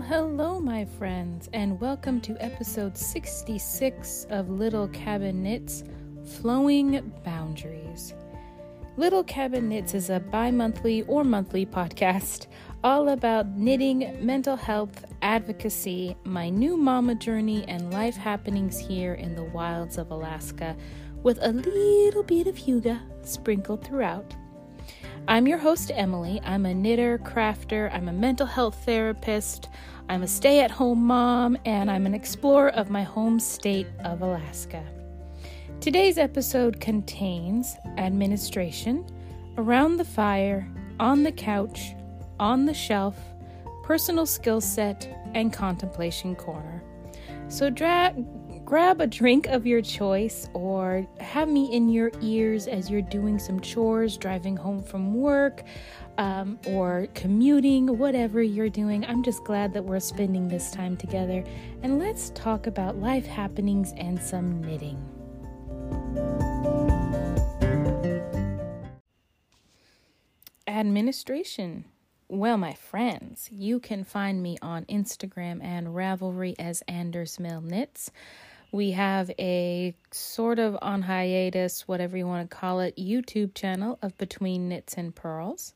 Well, hello, my friends, and welcome to episode 66 of Little Cabin Knits Flowing Boundaries. Little Cabin Knits is a bi monthly or monthly podcast all about knitting, mental health, advocacy, my new mama journey, and life happenings here in the wilds of Alaska, with a little bit of Hygge sprinkled throughout. I'm your host, Emily. I'm a knitter, crafter, I'm a mental health therapist, I'm a stay at home mom, and I'm an explorer of my home state of Alaska. Today's episode contains administration, around the fire, on the couch, on the shelf, personal skill set, and contemplation corner. So, dra- grab a drink of your choice or have me in your ears as you're doing some chores, driving home from work, um, or commuting, whatever you're doing. I'm just glad that we're spending this time together. And let's talk about life happenings and some knitting. Administration. Well, my friends, you can find me on Instagram and Ravelry as Anders Mill Knits. We have a sort of on hiatus, whatever you want to call it, YouTube channel of Between Knits and Purls.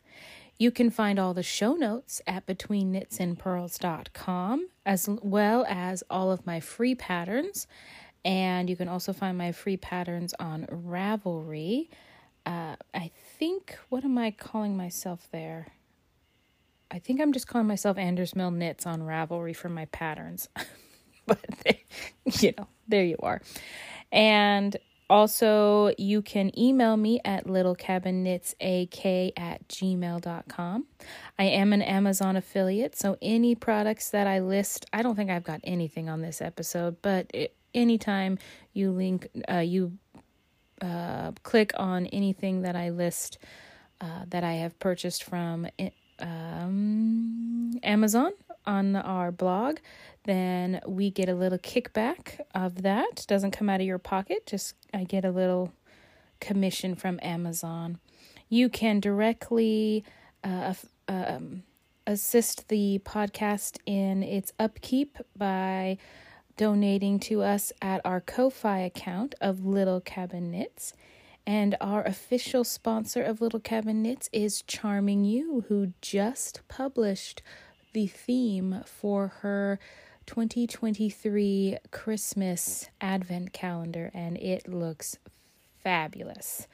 You can find all the show notes at betweenknitsandpurls.com as well as all of my free patterns. And you can also find my free patterns on Ravelry. Uh, I think, what am I calling myself there? I think I'm just calling myself Anders Mill Knits on Ravelry for my patterns. but they, you know, there you are. And also, you can email me at littlecabinKnitsAK at gmail.com. I am an Amazon affiliate, so any products that I list, I don't think I've got anything on this episode, but it, anytime you link, uh, you uh, click on anything that I list uh, that I have purchased from um, Amazon on our blog, then we get a little kickback of that. Doesn't come out of your pocket, just I get a little commission from Amazon. You can directly uh, um, assist the podcast in its upkeep by donating to us at our Ko-fi account of Little Cabin Knits. And our official sponsor of Little Cabin Knits is Charming You, who just published the theme for her 2023 Christmas Advent calendar, and it looks fabulous.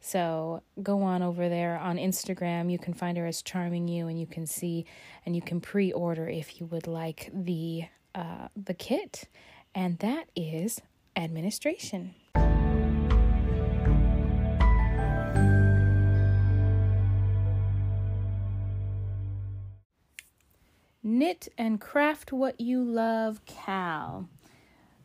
So go on over there on Instagram. You can find her as Charming You, and you can see and you can pre-order if you would like the uh, the kit, and that is administration. Knit and Craft What You Love Cal.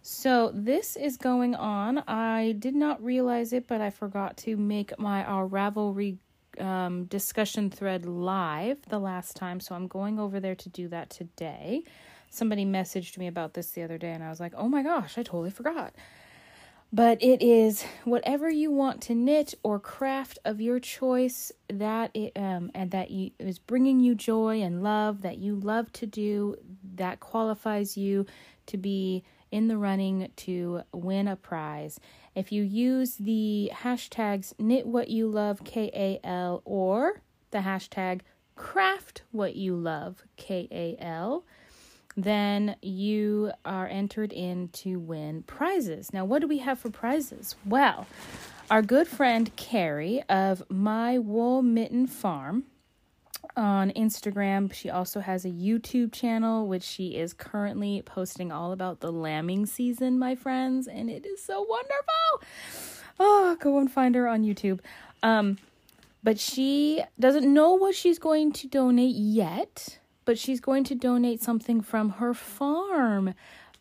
So this is going on. I did not realize it, but I forgot to make my our Ravelry um, discussion thread live the last time, so I'm going over there to do that today. Somebody messaged me about this the other day, and I was like, "Oh my gosh, I totally forgot." But it is whatever you want to knit or craft of your choice that it, um, and that you, is bringing you joy and love that you love to do that qualifies you to be in the running to win a prize. If you use the hashtags knit what you love kal or the hashtag craft what you love kal then you are entered in to win prizes. Now, what do we have for prizes? Well, our good friend Carrie of My Wool Mitten Farm on Instagram. She also has a YouTube channel, which she is currently posting all about the lambing season, my friends, and it is so wonderful. Oh, go and find her on YouTube. Um, but she doesn't know what she's going to donate yet but she's going to donate something from her farm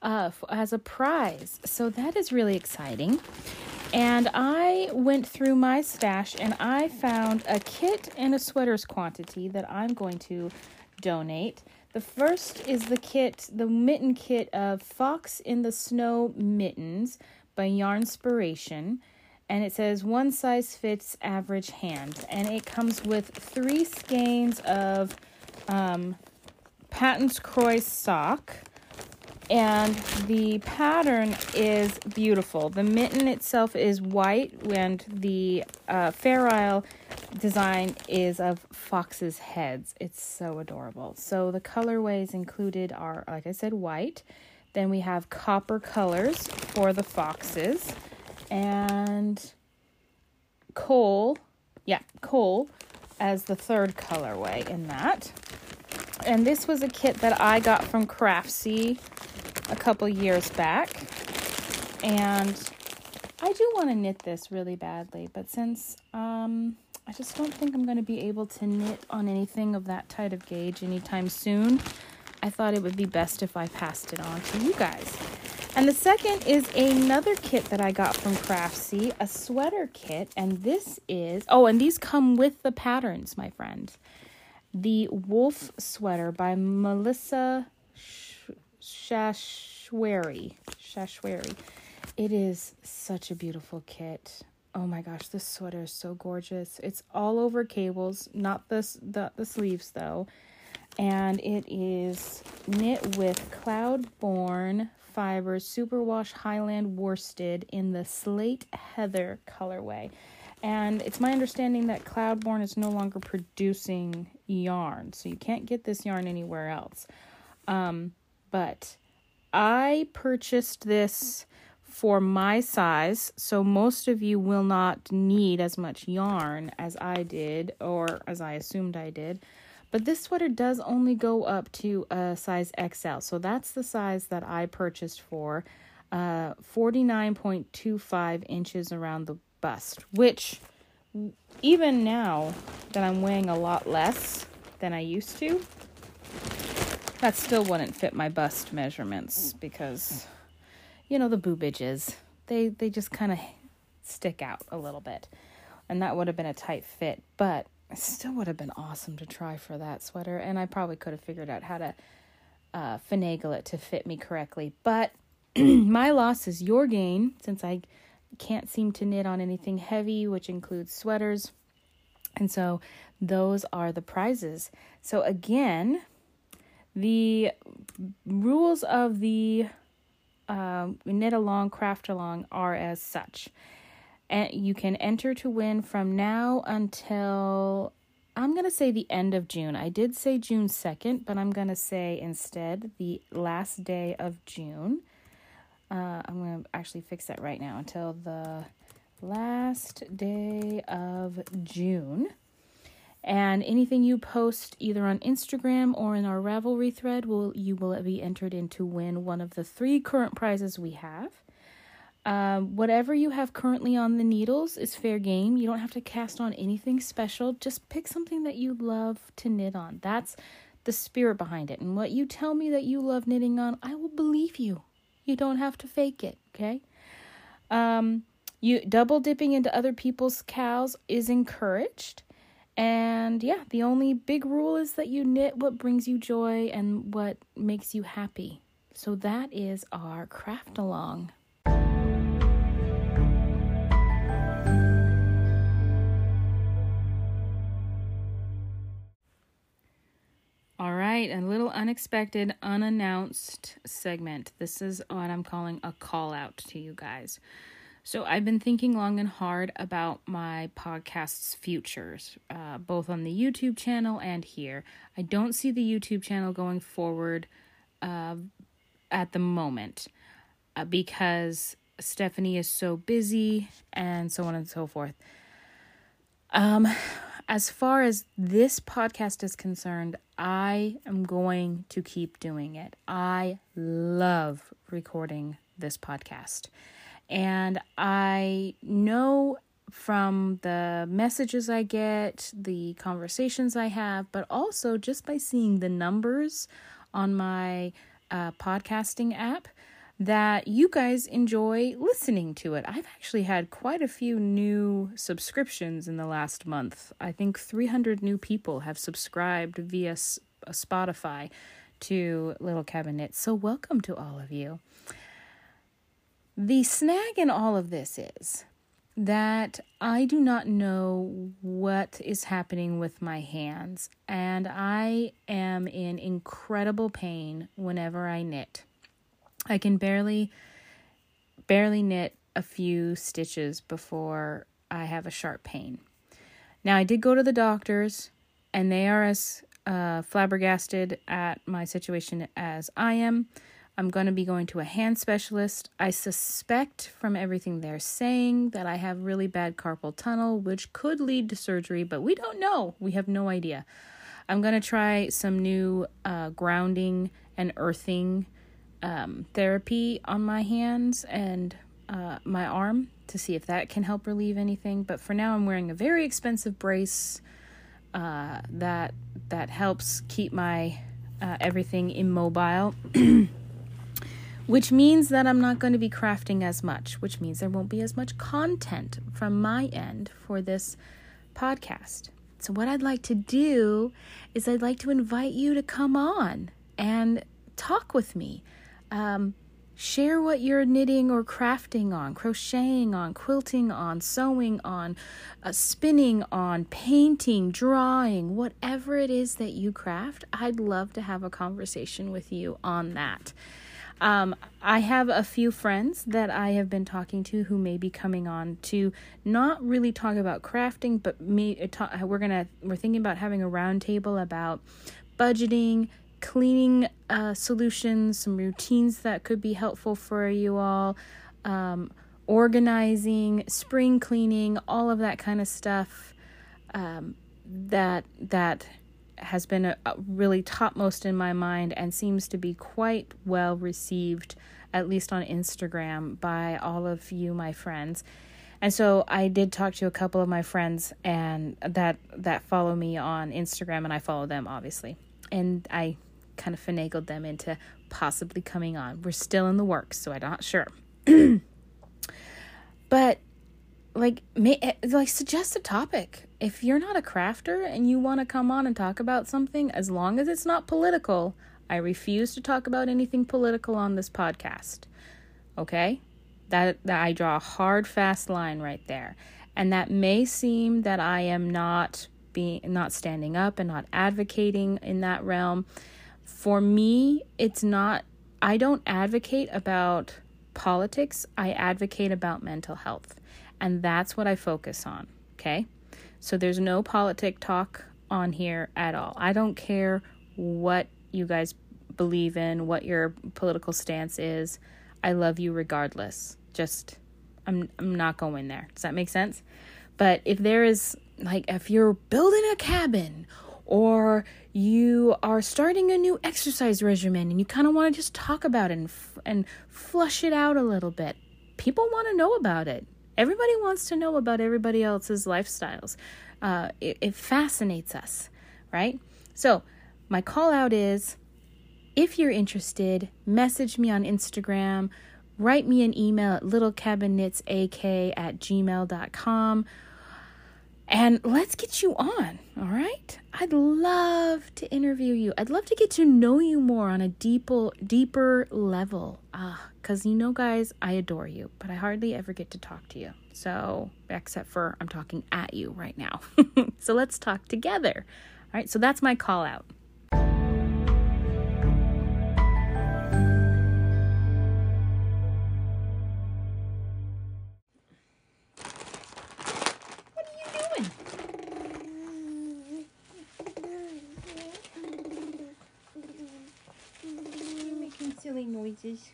uh, as a prize. So that is really exciting. And I went through my stash and I found a kit and a sweaters quantity that I'm going to donate. The first is the kit, the mitten kit of Fox in the Snow Mittens by Yarnspiration. And it says one size fits average hand. And it comes with three skeins of um, Patons Kroy sock. And the pattern is beautiful. The mitten itself is white, and the uh, Fair Isle design is of foxes' heads. It's so adorable. So the colorways included are, like I said, white. Then we have copper colors for the foxes and coal. Yeah, coal as the third colorway in that. And this was a kit that I got from Craftsy a couple years back. And I do want to knit this really badly, but since um, I just don't think I'm going to be able to knit on anything of that tight of gauge anytime soon, I thought it would be best if I passed it on to you guys. And the second is another kit that I got from Craftsy, a sweater kit. And this is, oh, and these come with the patterns, my friend. The Wolf Sweater by Melissa Schaschwary. Schaschwary. It is such a beautiful kit. Oh my gosh, this sweater is so gorgeous. It's all over cables, not the, the, sleeves though and it is knit with Cloudborn Fibers Superwash Highland Worsted in the Slate Heather colorway. And it's my understanding that Cloudborn is no longer producing yarn, so you can't get this yarn anywhere else. Um, but I purchased this for my size, so most of you will not need as much yarn as I did, or as I assumed I did. But this sweater does only go up to a size XL. So that's the size that I purchased for. Uh, 49.25 inches around the bust, which even now that I'm weighing a lot less than I used to, that still wouldn't fit my bust measurements because, you know, the boobages, they, they just kind of stick out a little bit. And that would have been a tight fit. But it still would have been awesome to try for that sweater, and I probably could have figured out how to uh, finagle it to fit me correctly. But my loss is your gain since I can't seem to knit on anything heavy, which includes sweaters. And so those are the prizes. So again, the rules of the uh, knit along, craft along are as such and you can enter to win from now until I'm going to say the end of June. I did say June 2nd, but I'm going to say instead the last day of June. Uh, I'm going to actually fix that right now until the last day of June. And anything you post either on Instagram or in our Ravelry thread will you will be entered in to win one of the three current prizes we have. Um, whatever you have currently on the needles is fair game. You don't have to cast on anything special. Just pick something that you love to knit on. That's the spirit behind it. And what you tell me that you love knitting on, I will believe you. You don't have to fake it, okay? Um, you double dipping into other people's cows is encouraged. And yeah, the only big rule is that you knit what brings you joy and what makes you happy. So that is our craft along. Right, a little unexpected, unannounced segment. This is what I'm calling a call out to you guys. So, I've been thinking long and hard about my podcast's futures, uh, both on the YouTube channel and here. I don't see the YouTube channel going forward uh, at the moment uh, because Stephanie is so busy and so on and so forth. Um, as far as this podcast is concerned, I am going to keep doing it. I love recording this podcast. And I know from the messages I get, the conversations I have, but also just by seeing the numbers on my uh, podcasting app, that you guys enjoy listening to it. I've actually had quite a few new subscriptions in the last month. I think 300 new people have subscribed via uh, Spotify to Little Cabin Knits. So, welcome to all of you. The snag in all of this is that I do not know what is happening with my hands, and I am in incredible pain whenever I knit. I can barely barely knit a few stitches before I have a sharp pain. Now, I did go to the doctors, and they are as uh, flabbergasted at my situation as I am. I'm going to be going to a hand specialist. I suspect from everything they're saying that I have really bad carpal tunnel, which could lead to surgery, but we don't know. We have no idea. I'm going to try some new uh, grounding and earthing um, therapy on my hands and uh, my arm to see if that can help relieve anything. But for now, I'm wearing a very expensive brace uh, that that helps keep my uh, everything immobile. which means that I'm not going to be crafting as much, which means there won't be as much content from my end for this podcast. So, what I'd like to do is I'd like to invite you to come on and talk with me. Um, share what you're knitting or crafting on, crocheting on, quilting on, sewing on, uh, spinning on, painting, drawing, whatever it is that you craft. I'd love to have a conversation with you on that. Um, I have a few friends that I have been talking to who may be coming on to not really talk about crafting, but me. Uh, we're gonna we're thinking about having a roundtable about budgeting, cleaning uh, solutions, some routines that could be helpful for you all, um, organizing, spring cleaning, all of that kind of stuff. Um, that that has been a, a really topmost in my mind and seems to be quite well received, at least on Instagram, by all of you, my friends. And so I did talk to a couple of my friends and that that follow me on Instagram and I follow them obviously. And I kind of finagled them into possibly coming on. We're still in the works, so I'm not sure. but like may, eh, like suggest a topic if you're not a crafter and you want to come on and talk about something as long as it's not political i refuse to talk about anything political on this podcast okay that, that i draw a hard fast line right there and that may seem that i am not being not standing up and not advocating in that realm for me it's not i don't advocate about politics i advocate about mental health and that's what I focus on, okay? So there's no politic talk on here at all. I don't care what you guys believe in, what your political stance is. I love you regardless. Just I'm I'm not going there. Does that make sense? But if there is like if you're building a cabin or you are starting a new exercise regimen and you kind of want to just talk about it and, and flush it out a little bit, people want to know about it. Everybody wants to know about everybody else's lifestyles. Uh, it, it fascinates us, right? So, my call out is if you're interested, message me on Instagram, write me an email at littlecabinKnitsAK at gmail.com and let's get you on, all right? I'd love to interview you. I'd love to get to know you more on a deeper deeper level. Ah, cuz you know guys, I adore you, but I hardly ever get to talk to you. So, except for I'm talking at you right now. so let's talk together. All right? So that's my call out. здесь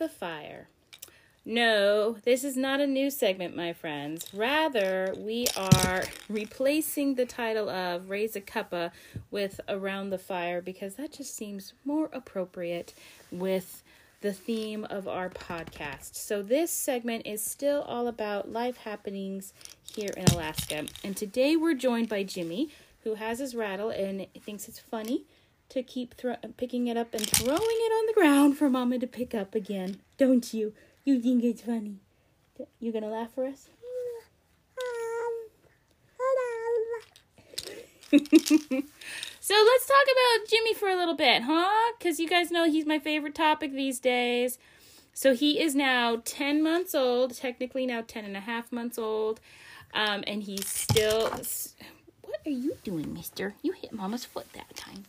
the fire. No, this is not a new segment, my friends. Rather, we are replacing the title of Raise a Cuppa with Around the Fire because that just seems more appropriate with the theme of our podcast. So, this segment is still all about life happenings here in Alaska. And today we're joined by Jimmy, who has his rattle and thinks it's funny to keep thro- picking it up and throwing it on the ground for Mama to pick up again. Don't you? You think it's funny. You gonna laugh for us? so let's talk about Jimmy for a little bit, huh? Because you guys know he's my favorite topic these days. So he is now 10 months old, technically now 10 and a half months old. Um, and he's still. What are you doing, mister? You hit mama's foot that time.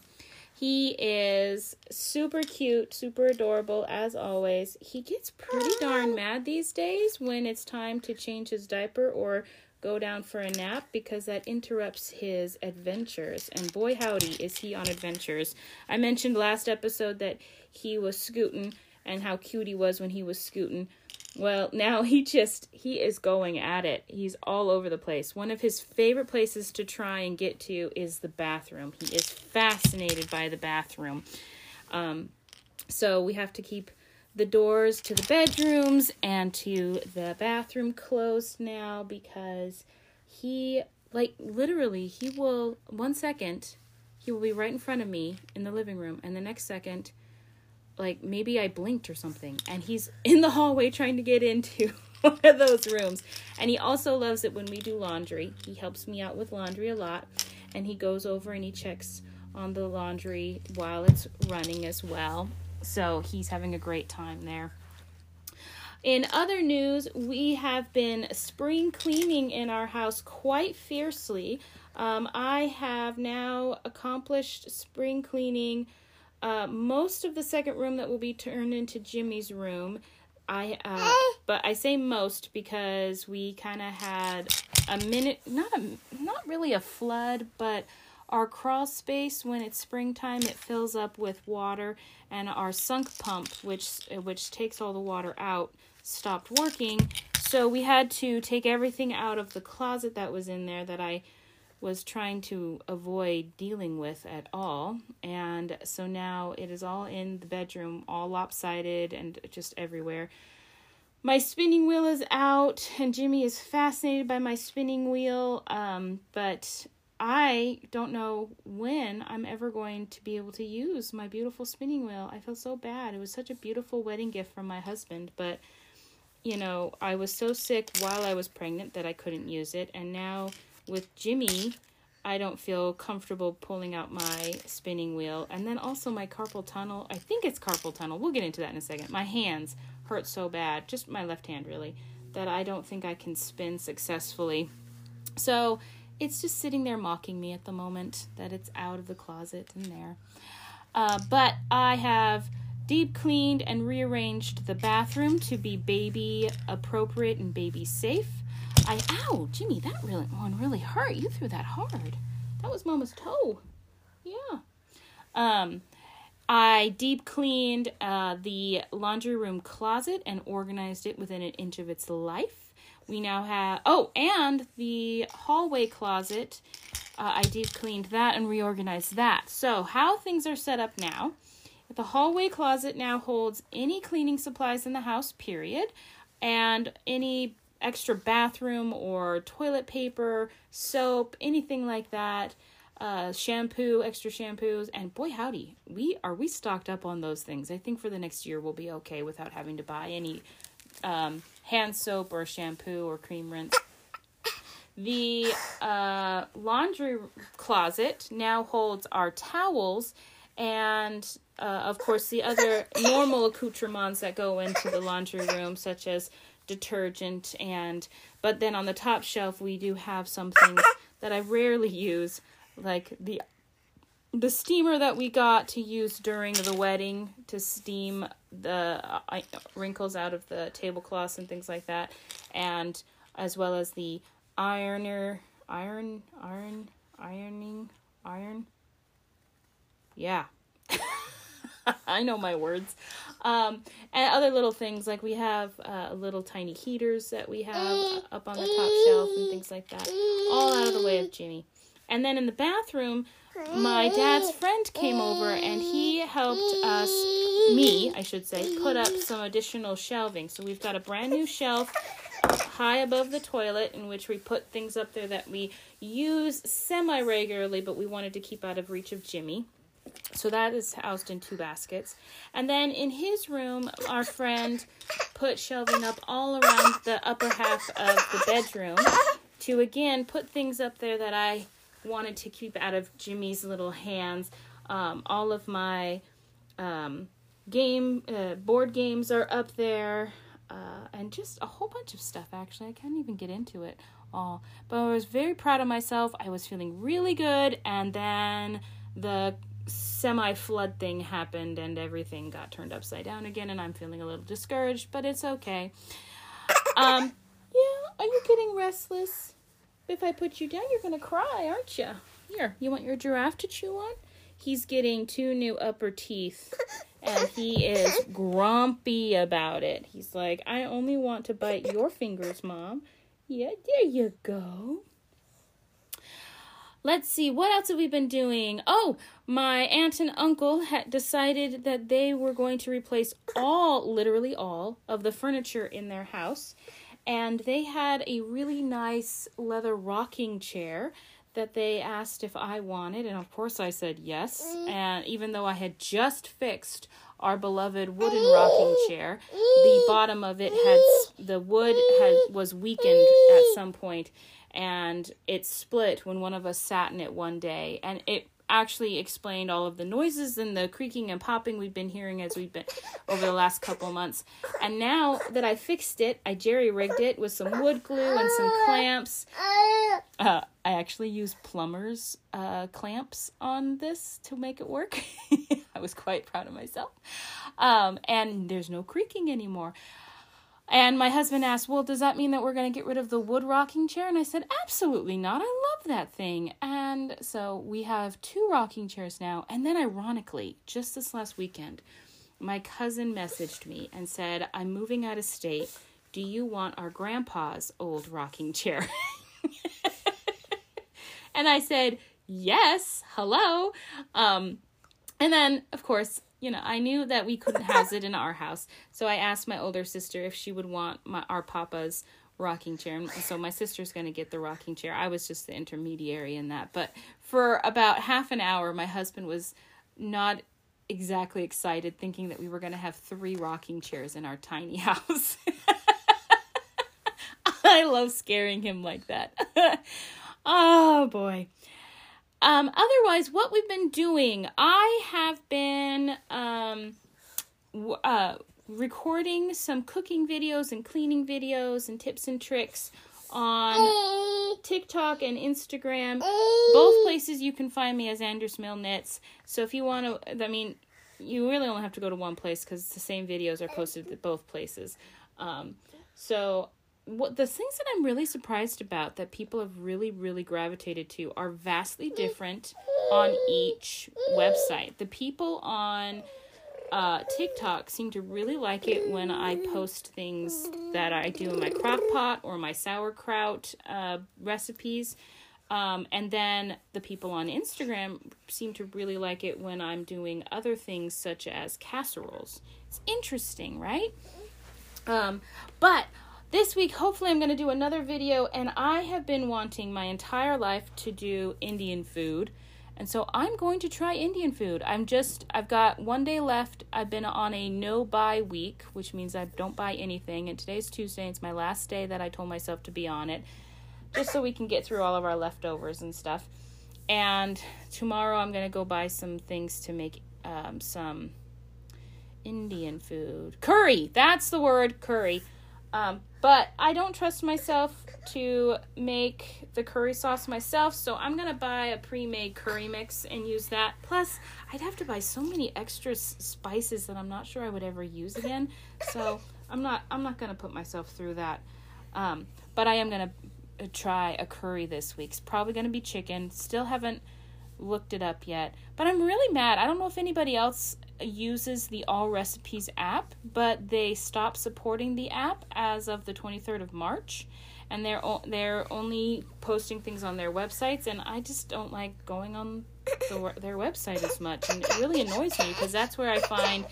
He is super cute, super adorable as always. He gets pretty darn mad these days when it's time to change his diaper or go down for a nap because that interrupts his adventures. And boy, howdy, is he on adventures. I mentioned last episode that he was scooting and how cute he was when he was scooting. Well, now he just he is going at it. He's all over the place. One of his favorite places to try and get to is the bathroom. He is fascinated by the bathroom. Um, so we have to keep the doors to the bedrooms and to the bathroom closed now because he like literally he will one second he will be right in front of me in the living room and the next second like maybe I blinked or something, and he's in the hallway trying to get into one of those rooms. And he also loves it when we do laundry. He helps me out with laundry a lot, and he goes over and he checks on the laundry while it's running as well. So he's having a great time there. In other news, we have been spring cleaning in our house quite fiercely. Um, I have now accomplished spring cleaning uh, most of the second room that will be turned into Jimmy's room. I uh, but I say most because we kind of had a minute, not a not really a flood, but our crawl space when it's springtime it fills up with water, and our sump pump, which which takes all the water out, stopped working. So we had to take everything out of the closet that was in there that I was trying to avoid dealing with at all. And so now it is all in the bedroom, all lopsided and just everywhere. My spinning wheel is out, and Jimmy is fascinated by my spinning wheel. Um, but I don't know when I'm ever going to be able to use my beautiful spinning wheel. I feel so bad. It was such a beautiful wedding gift from my husband, but you know, I was so sick while I was pregnant that I couldn't use it, and now with Jimmy, I don't feel comfortable pulling out my spinning wheel. And then also my carpal tunnel. I think it's carpal tunnel. We'll get into that in a second. My hands hurt so bad, just my left hand really, that I don't think I can spin successfully. So it's just sitting there mocking me at the moment that it's out of the closet and there. Uh, but I have deep cleaned and rearranged the bathroom to be baby appropriate and baby safe. I ow, Jimmy, that really one really hurt. You threw that hard. That was Mama's toe. Yeah. Um, I deep cleaned uh, the laundry room closet and organized it within an inch of its life. We now have oh, and the hallway closet. Uh, I deep cleaned that and reorganized that. So how things are set up now. The hallway closet now holds any cleaning supplies in the house, period, and any extra bathroom or toilet paper, soap, anything like that. Uh, shampoo, extra shampoos, and boy howdy, we are we stocked up on those things. I think for the next year we'll be okay without having to buy any um, hand soap or shampoo or cream rinse. The uh, laundry closet now holds our towels and, uh, of course, the other normal accoutrements that go into the laundry room, such as detergent and but then on the top shelf we do have some things that I rarely use like the the steamer that we got to use during the wedding to steam the uh, wrinkles out of the tablecloths and things like that and as well as the ironer iron iron ironing iron yeah I know my words. Um, and other little things like we have uh, little tiny heaters that we have up on the top shelf and things like that, all out of the way of Jimmy. And then in the bathroom, my dad's friend came over and he helped us, me, I should say, put up some additional shelving. So we've got a brand new shelf high above the toilet in which we put things up there that we use semi regularly, but we wanted to keep out of reach of Jimmy. So that is housed in two baskets. And then in his room, our friend put shelving up all around the upper half of the bedroom to again put things up there that I wanted to keep out of Jimmy's little hands. Um, all of my um, game uh, board games are up there, uh, and just a whole bunch of stuff. Actually, I can't even get into it all, but I was very proud of myself. I was feeling really good, and then the semi flood thing happened, and everything got turned upside down again, and I'm feeling a little discouraged, but it's okay. Um, yeah, are you getting restless? If I put you down, you're gonna cry, aren't you? Here, you want your giraffe to chew on? He's getting two new upper teeth, and he is grumpy about it. He's like, I only want to bite your fingers, Mom. Yeah, there you go. Let's see, what else have we been doing? Oh, my aunt and uncle had decided that they were going to replace all, literally all, of the furniture in their house and they had a really nice leather rocking chair that they asked if I wanted, and of course I said yes. Mm. And even though I had just fixed our beloved wooden rocking chair, the bottom of it had the wood had was weakened at some point, and it split when one of us sat in it one day, and it actually explained all of the noises and the creaking and popping we've been hearing as we've been over the last couple months. And now that I fixed it, I jerry rigged it with some wood glue and some clamps. Uh, I actually used plumber's uh, clamps on this to make it work. I was quite proud of myself. Um, and there's no creaking anymore. And my husband asked, Well, does that mean that we're going to get rid of the wood rocking chair? And I said, Absolutely not. I love that thing. And so we have two rocking chairs now. And then, ironically, just this last weekend, my cousin messaged me and said, I'm moving out of state. Do you want our grandpa's old rocking chair? and I said, Yes, hello. Um, and then, of course, you know, I knew that we couldn't house it in our house. So I asked my older sister if she would want my our papa's rocking chair. So my sister's going to get the rocking chair. I was just the intermediary in that. But for about half an hour, my husband was not exactly excited, thinking that we were going to have three rocking chairs in our tiny house. I love scaring him like that. oh boy. Um, otherwise, what we've been doing, I have been um, w- uh, recording some cooking videos and cleaning videos and tips and tricks on TikTok and Instagram. Both places you can find me as Anders Mill Knits. So if you want to, I mean, you really only have to go to one place because the same videos are posted at both places. Um, so what the things that I'm really surprised about that people have really really gravitated to are vastly different on each website. The people on uh, TikTok seem to really like it when I post things that I do in my crock pot or my sauerkraut uh, recipes. Um, and then the people on Instagram seem to really like it when I'm doing other things such as casseroles. It's interesting, right? Um, but this week, hopefully, I'm going to do another video, and I have been wanting my entire life to do Indian food. And so I'm going to try Indian food. I'm just, I've got one day left. I've been on a no buy week, which means I don't buy anything. And today's Tuesday, it's my last day that I told myself to be on it, just so we can get through all of our leftovers and stuff. And tomorrow, I'm going to go buy some things to make um, some Indian food. Curry! That's the word, curry. Um, but I don't trust myself to make the curry sauce myself, so I'm gonna buy a pre-made curry mix and use that. Plus, I'd have to buy so many extra s- spices that I'm not sure I would ever use again. So I'm not I'm not gonna put myself through that. Um, but I am gonna uh, try a curry this week. It's probably gonna be chicken. Still haven't looked it up yet. But I'm really mad. I don't know if anybody else uses the All Recipes app, but they stopped supporting the app as of the 23rd of March. And they're o- they're only posting things on their websites, and I just don't like going on the, their website as much, and it really annoys me because that's where I find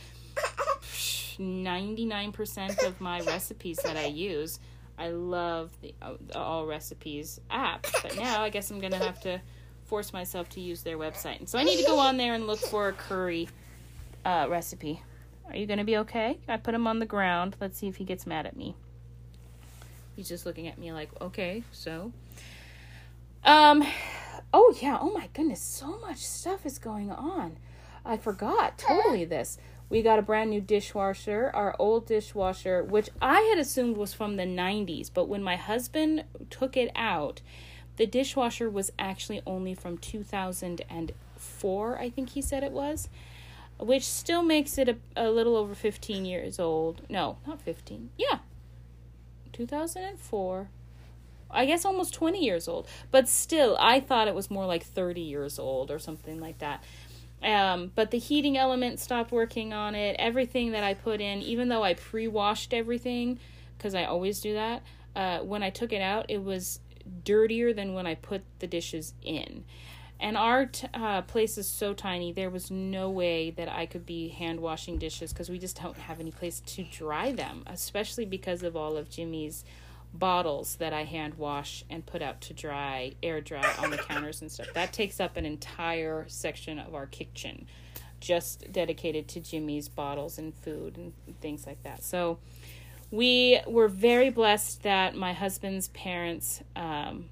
99% of my recipes that I use. I love the, uh, the All Recipes app, but now I guess I'm gonna have to force myself to use their website. And so I need to go on there and look for a curry uh, recipe. Are you gonna be okay? I put him on the ground. Let's see if he gets mad at me. He's just looking at me like, okay, so. Um, oh yeah, oh my goodness, so much stuff is going on. I forgot totally this. We got a brand new dishwasher, our old dishwasher, which I had assumed was from the 90s, but when my husband took it out, the dishwasher was actually only from 2004, I think he said it was, which still makes it a, a little over 15 years old. No, not 15. Yeah, 2004. I guess almost 20 years old. But still, I thought it was more like 30 years old or something like that. Um, but the heating element stopped working on it. Everything that I put in, even though I pre washed everything, because I always do that, uh, when I took it out, it was dirtier than when I put the dishes in. And our t- uh, place is so tiny, there was no way that I could be hand washing dishes because we just don't have any place to dry them, especially because of all of Jimmy's bottles that I hand wash and put out to dry, air dry on the counters and stuff. That takes up an entire section of our kitchen just dedicated to Jimmy's bottles and food and things like that. So we were very blessed that my husband's parents um,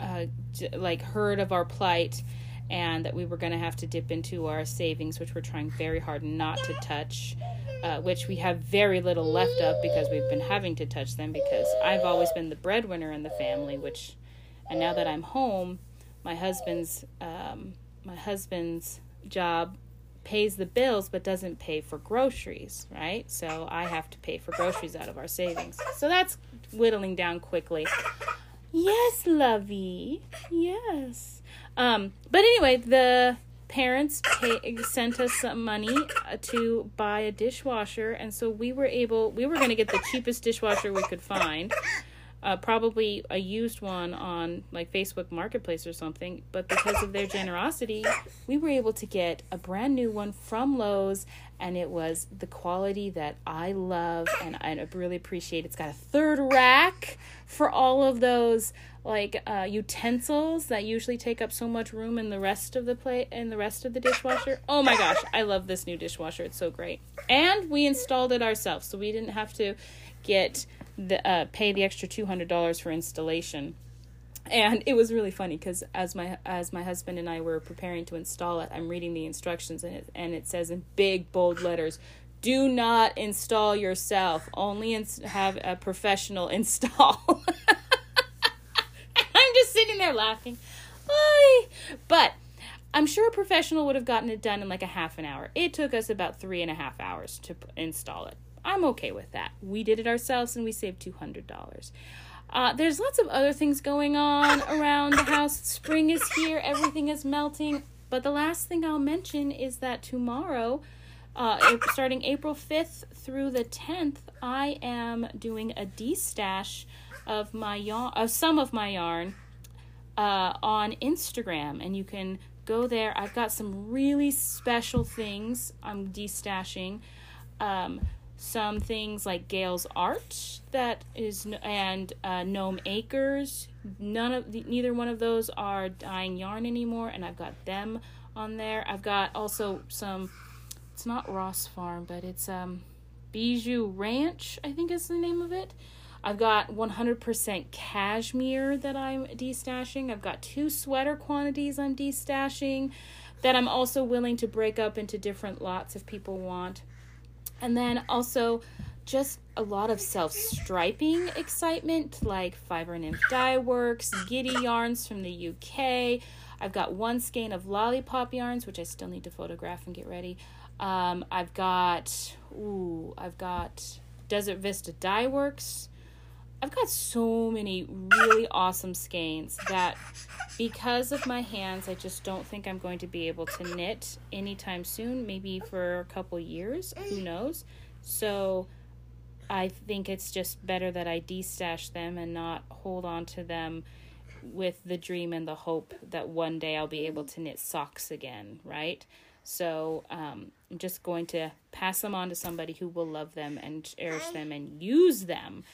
uh, like heard of our plight and that we were going to have to dip into our savings, which we're trying very hard not to touch, uh, which we have very little left of because we've been having to touch them because I've always been the breadwinner in the family, which, and now that I'm home, my husband's um, my husband's job pays the bills but doesn't pay for groceries, right? So I have to pay for groceries out of our savings. So that's whittling down quickly. Yes, lovey. Yes. Um, but anyway, the parents pay, sent us some money uh, to buy a dishwasher, and so we were able. We were going to get the cheapest dishwasher we could find. Uh, probably a used one on like Facebook Marketplace or something. But because of their generosity, we were able to get a brand new one from Lowe's, and it was the quality that I love and I really appreciate. It's got a third rack for all of those like uh, utensils that usually take up so much room in the rest of the plate in the rest of the dishwasher. Oh my gosh, I love this new dishwasher. It's so great. And we installed it ourselves, so we didn't have to get the uh, pay the extra two hundred dollars for installation. And it was really funny because as my as my husband and I were preparing to install it, I'm reading the instructions and it and it says in big bold letters, "Do not install yourself. Only ins- have a professional install." I'm just sitting there laughing. Ay. But I'm sure a professional would have gotten it done in like a half an hour. It took us about three and a half hours to install it. I'm okay with that. We did it ourselves and we saved $200. Uh, there's lots of other things going on around the house. Spring is here, everything is melting. But the last thing I'll mention is that tomorrow, uh, starting April 5th through the 10th, I am doing a destash of my yarn, of some of my yarn, uh, on Instagram, and you can go there. I've got some really special things I'm destashing. Um, some things like Gail's art that is and uh, Gnome Acres. None of the, neither one of those are dyeing yarn anymore, and I've got them on there. I've got also some. It's not Ross Farm, but it's um, Bijou Ranch. I think is the name of it. I've got 100% cashmere that I'm destashing. I've got two sweater quantities I'm destashing that I'm also willing to break up into different lots if people want. And then also just a lot of self striping excitement like Fiber Nymph Dye Works, Giddy Yarns from the UK. I've got one skein of Lollipop yarns, which I still need to photograph and get ready. Um, I've got, ooh, I've got Desert Vista Dye Works. I've got so many really awesome skeins that because of my hands, I just don't think I'm going to be able to knit anytime soon, maybe for a couple years, who knows. So I think it's just better that I destash them and not hold on to them with the dream and the hope that one day I'll be able to knit socks again, right? So um, I'm just going to pass them on to somebody who will love them and cherish them and use them.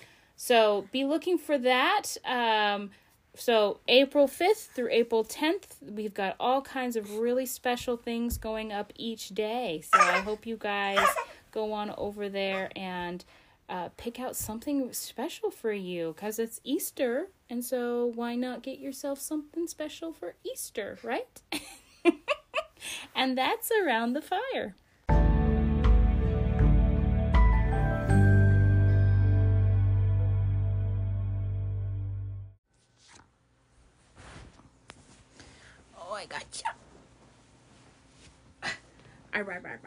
So be looking for that. Um, so April 5th through April 10th, we've got all kinds of really special things going up each day. So I hope you guys go on over there and uh, pick out something special for you because it's Easter. And so why not get yourself something special for Easter, right? and that's around the fire. I gotcha. Arr, arr, arr,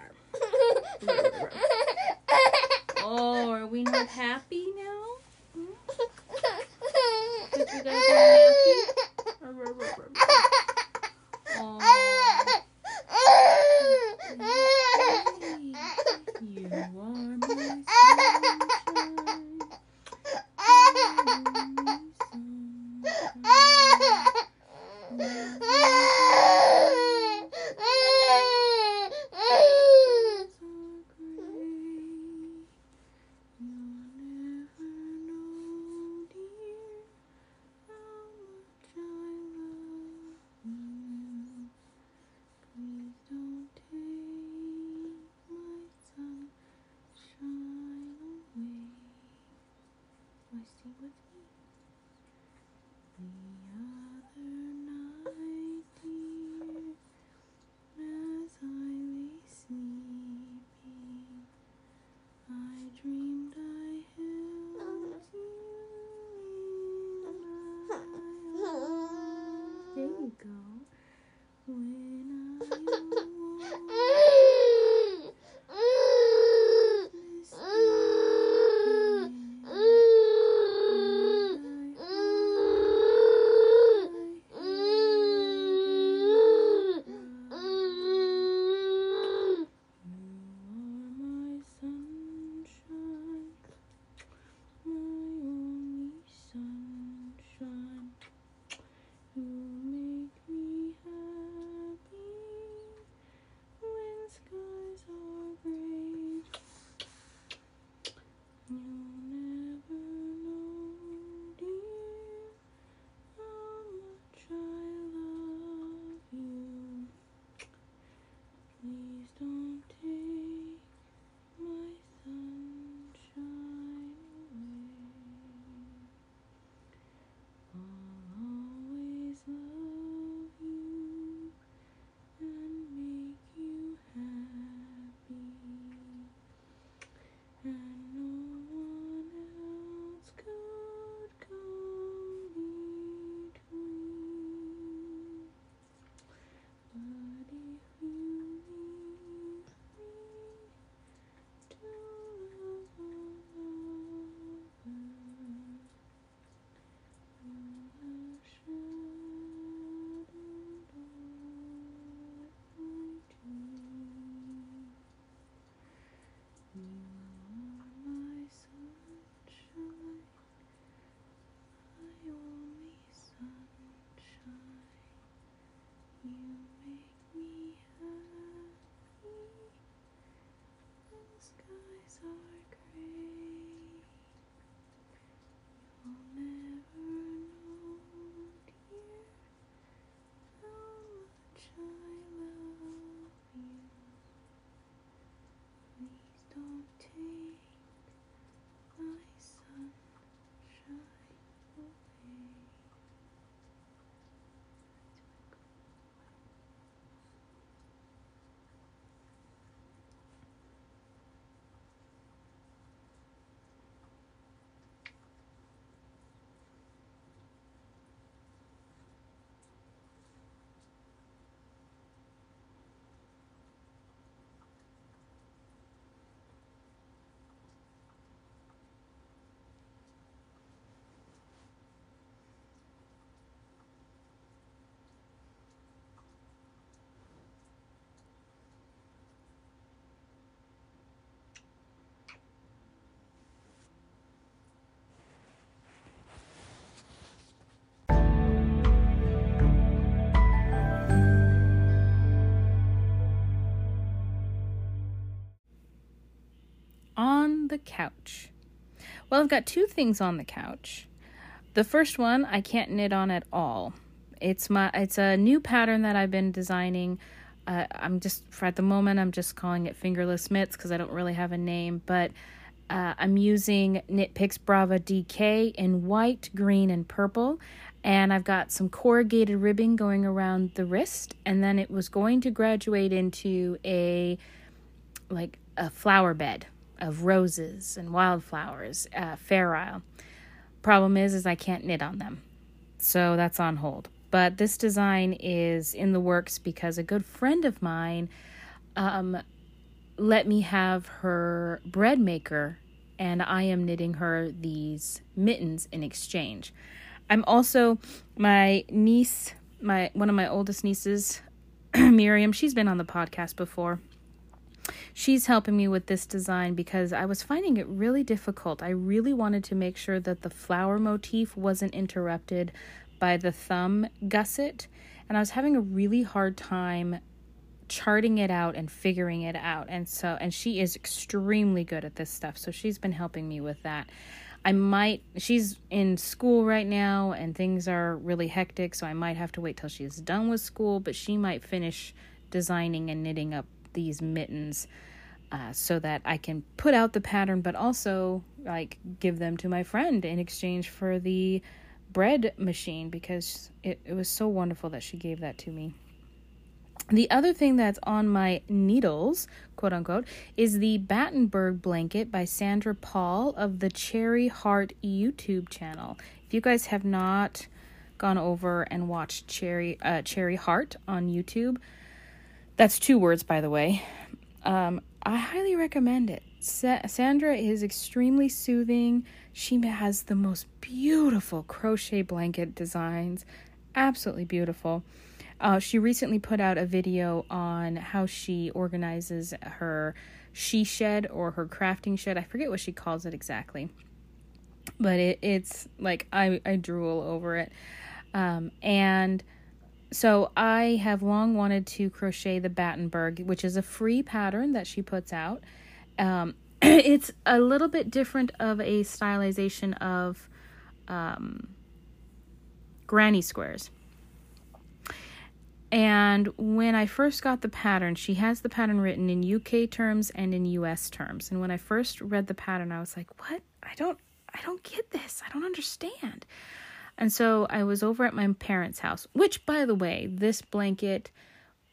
arr. Oh, are we not happy now? Hmm? Did you guys not happy? Oh. You are my the couch? Well, I've got two things on the couch. The first one I can't knit on at all. It's my it's a new pattern that I've been designing. Uh, I'm just for at the moment I'm just calling it fingerless mitts because I don't really have a name, but uh, I'm using Knit Picks Brava DK in white, green, and purple, and I've got some corrugated ribbing going around the wrist, and then it was going to graduate into a like a flower bed of roses and wildflowers, uh, fair isle. Problem is, is I can't knit on them, so that's on hold. But this design is in the works because a good friend of mine um, let me have her bread maker, and I am knitting her these mittens in exchange. I'm also my niece, my one of my oldest nieces, Miriam. She's been on the podcast before. She's helping me with this design because I was finding it really difficult. I really wanted to make sure that the flower motif wasn't interrupted by the thumb gusset, and I was having a really hard time charting it out and figuring it out. And so and she is extremely good at this stuff. So she's been helping me with that. I might she's in school right now and things are really hectic, so I might have to wait till she's done with school, but she might finish designing and knitting up these mittens uh, so that I can put out the pattern, but also like give them to my friend in exchange for the bread machine because it, it was so wonderful that she gave that to me. The other thing that's on my needles, quote unquote, is the Battenberg blanket by Sandra Paul of the Cherry Heart YouTube channel. If you guys have not gone over and watched Cherry uh, Cherry Heart on YouTube, that's two words, by the way. Um, I highly recommend it. Sa- Sandra is extremely soothing. She has the most beautiful crochet blanket designs, absolutely beautiful. Uh, she recently put out a video on how she organizes her she shed or her crafting shed. I forget what she calls it exactly, but it, it's like I, I drool over it. Um, and so I have long wanted to crochet the Battenberg, which is a free pattern that she puts out. Um, it's a little bit different of a stylization of um, granny squares. And when I first got the pattern, she has the pattern written in UK terms and in US terms. And when I first read the pattern, I was like, "What? I don't I don't get this. I don't understand." And so I was over at my parents' house, which, by the way, this blanket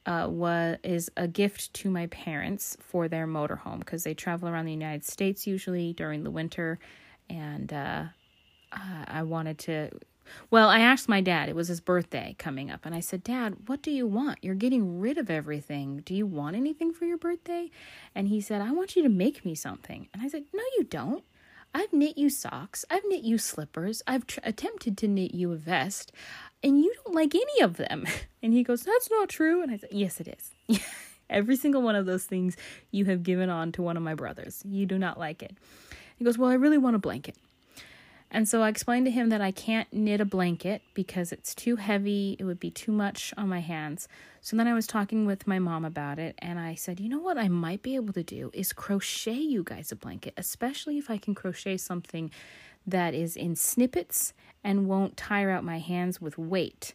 uh, was is a gift to my parents for their motorhome because they travel around the United States usually during the winter, and uh, I wanted to. Well, I asked my dad. It was his birthday coming up, and I said, "Dad, what do you want? You're getting rid of everything. Do you want anything for your birthday?" And he said, "I want you to make me something." And I said, "No, you don't." I've knit you socks. I've knit you slippers. I've tr- attempted to knit you a vest, and you don't like any of them. And he goes, That's not true. And I said, Yes, it is. Every single one of those things you have given on to one of my brothers. You do not like it. He goes, Well, I really want a blanket. And so I explained to him that I can't knit a blanket because it's too heavy. It would be too much on my hands. So then I was talking with my mom about it, and I said, you know what I might be able to do is crochet you guys a blanket, especially if I can crochet something that is in snippets and won't tire out my hands with weight.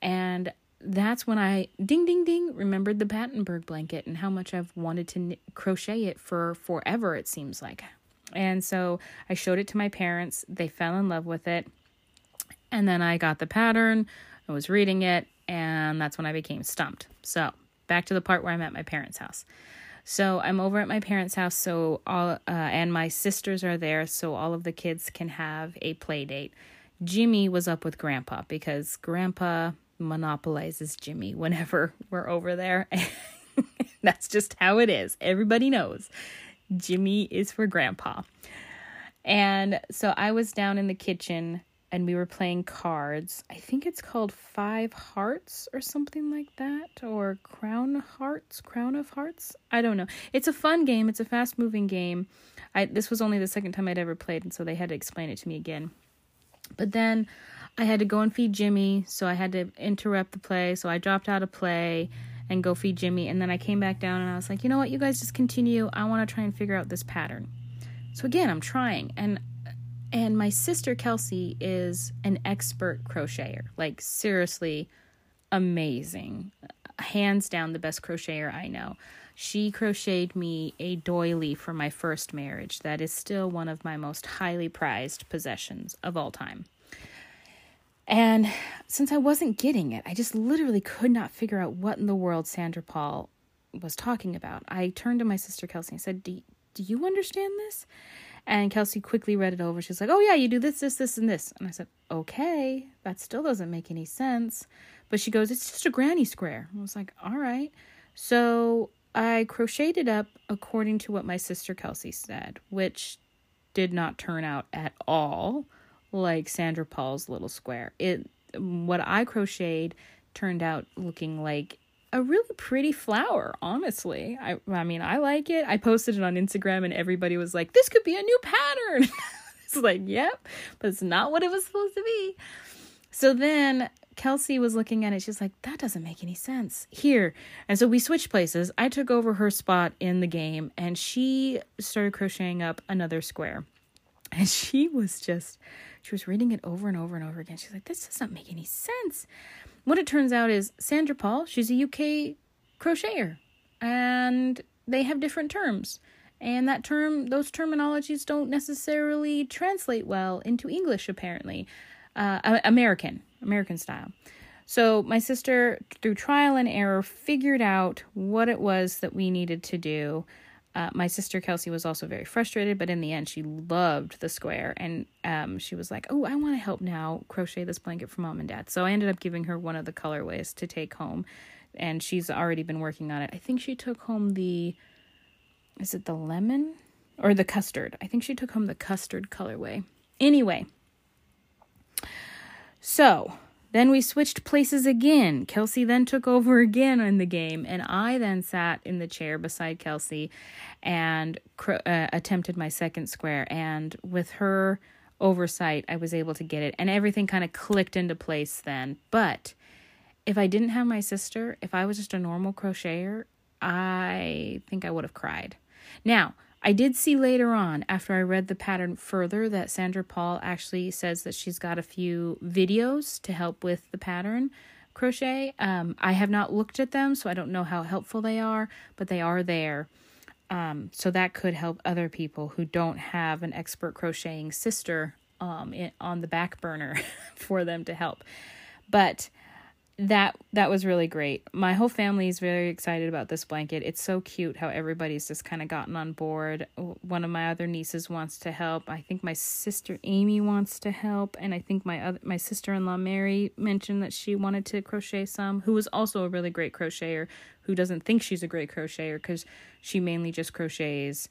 And that's when I ding ding ding remembered the Battenberg blanket and how much I've wanted to knit, crochet it for forever it seems like. And so I showed it to my parents. They fell in love with it. And then I got the pattern, I was reading it, and that's when I became stumped. So, back to the part where I'm at my parents' house. So, I'm over at my parents' house, so all uh, and my sisters are there, so all of the kids can have a play date. Jimmy was up with grandpa because grandpa monopolizes Jimmy whenever we're over there. that's just how it is. Everybody knows. Jimmy is for grandpa. And so I was down in the kitchen and we were playing cards. I think it's called Five Hearts or something like that, or Crown Hearts, Crown of Hearts. I don't know. It's a fun game. It's a fast moving game. I this was only the second time I'd ever played, and so they had to explain it to me again. But then I had to go and feed Jimmy, so I had to interrupt the play. So I dropped out of play and go feed Jimmy. And then I came back down and I was like, you know what, you guys just continue. I want to try and figure out this pattern. So again, I'm trying and and my sister Kelsey is an expert crocheter. Like seriously amazing. Hands down the best crocheter I know. She crocheted me a doily for my first marriage. That is still one of my most highly prized possessions of all time. And since I wasn't getting it, I just literally could not figure out what in the world Sandra Paul was talking about. I turned to my sister Kelsey and said, Do, do you understand this? And Kelsey quickly read it over. She's like, Oh, yeah, you do this, this, this, and this. And I said, Okay, that still doesn't make any sense. But she goes, It's just a granny square. I was like, All right. So I crocheted it up according to what my sister Kelsey said, which did not turn out at all like Sandra Paul's little square. It what I crocheted turned out looking like a really pretty flower, honestly. I I mean, I like it. I posted it on Instagram and everybody was like, "This could be a new pattern." it's like, "Yep," but it's not what it was supposed to be. So then Kelsey was looking at it. She's like, that doesn't make any sense. Here. And so we switched places. I took over her spot in the game and she started crocheting up another square. And she was just, she was reading it over and over and over again. She's like, this does not make any sense. What it turns out is Sandra Paul, she's a UK crocheter and they have different terms. And that term, those terminologies don't necessarily translate well into English, apparently. Uh, American, American style. So my sister, through trial and error, figured out what it was that we needed to do. Uh, my sister Kelsey was also very frustrated, but in the end, she loved the square, and um, she was like, "Oh, I want to help now crochet this blanket for mom and dad." So I ended up giving her one of the colorways to take home, and she's already been working on it. I think she took home the, is it the lemon or the custard? I think she took home the custard colorway. Anyway, so then we switched places again. Kelsey then took over again in the game, and I then sat in the chair beside Kelsey and uh, attempted my second square. And with her oversight, I was able to get it, and everything kind of clicked into place then. But if I didn't have my sister, if I was just a normal crocheter, I think I would have cried. Now, I did see later on, after I read the pattern further, that Sandra Paul actually says that she's got a few videos to help with the pattern crochet. Um, I have not looked at them, so I don't know how helpful they are, but they are there. Um, so that could help other people who don't have an expert crocheting sister um, in, on the back burner for them to help. But that that was really great. My whole family is very excited about this blanket. It's so cute how everybody's just kind of gotten on board. One of my other nieces wants to help. I think my sister Amy wants to help, and I think my other my sister-in-law Mary mentioned that she wanted to crochet some. Who was also a really great crocheter, who doesn't think she's a great crocheter because she mainly just crochets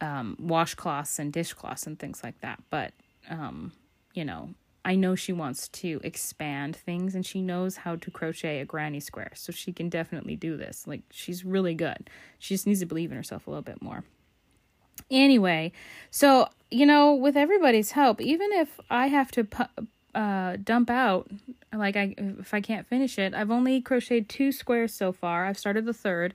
um, washcloths and dishcloths and things like that. But um, you know, I know she wants to expand things and she knows how to crochet a granny square. So she can definitely do this. Like, she's really good. She just needs to believe in herself a little bit more. Anyway, so, you know, with everybody's help, even if I have to uh, dump out, like, I if I can't finish it, I've only crocheted two squares so far. I've started the third.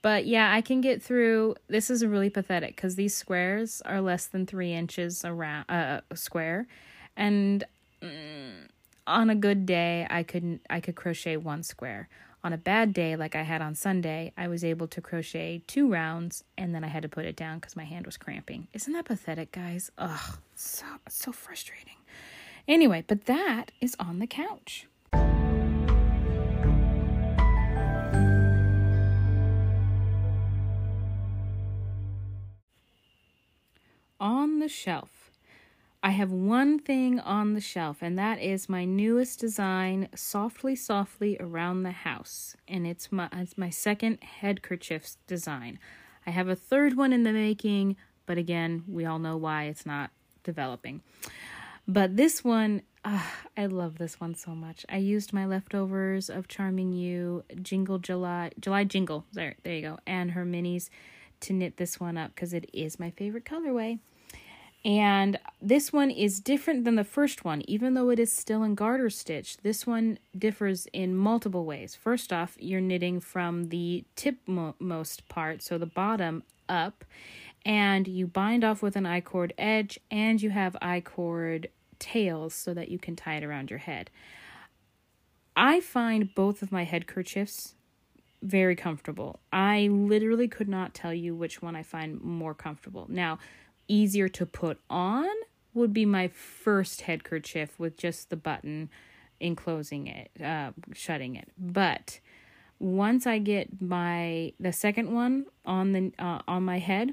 But yeah, I can get through. This is really pathetic because these squares are less than three inches around uh, square and mm, on a good day i could i could crochet one square. On a bad day like i had on sunday i was able to crochet two rounds and then i had to put it down because my hand was cramping. Isn't that pathetic guys? Ugh so so frustrating. Anyway but that is on the couch. On the shelf I have one thing on the shelf, and that is my newest design, Softly Softly Around the House. And it's my, it's my second headkerchief design. I have a third one in the making, but again, we all know why it's not developing. But this one, uh, I love this one so much. I used my leftovers of Charming You, Jingle July, July Jingle, there, there you go, and her minis to knit this one up because it is my favorite colorway. And this one is different than the first one, even though it is still in garter stitch. This one differs in multiple ways. First off, you're knitting from the tipmost part, so the bottom up, and you bind off with an I cord edge and you have I cord tails so that you can tie it around your head. I find both of my head kerchiefs very comfortable. I literally could not tell you which one I find more comfortable. Now, easier to put on would be my first head kerchief with just the button enclosing it, uh, shutting it. But once I get my the second one on the uh, on my head,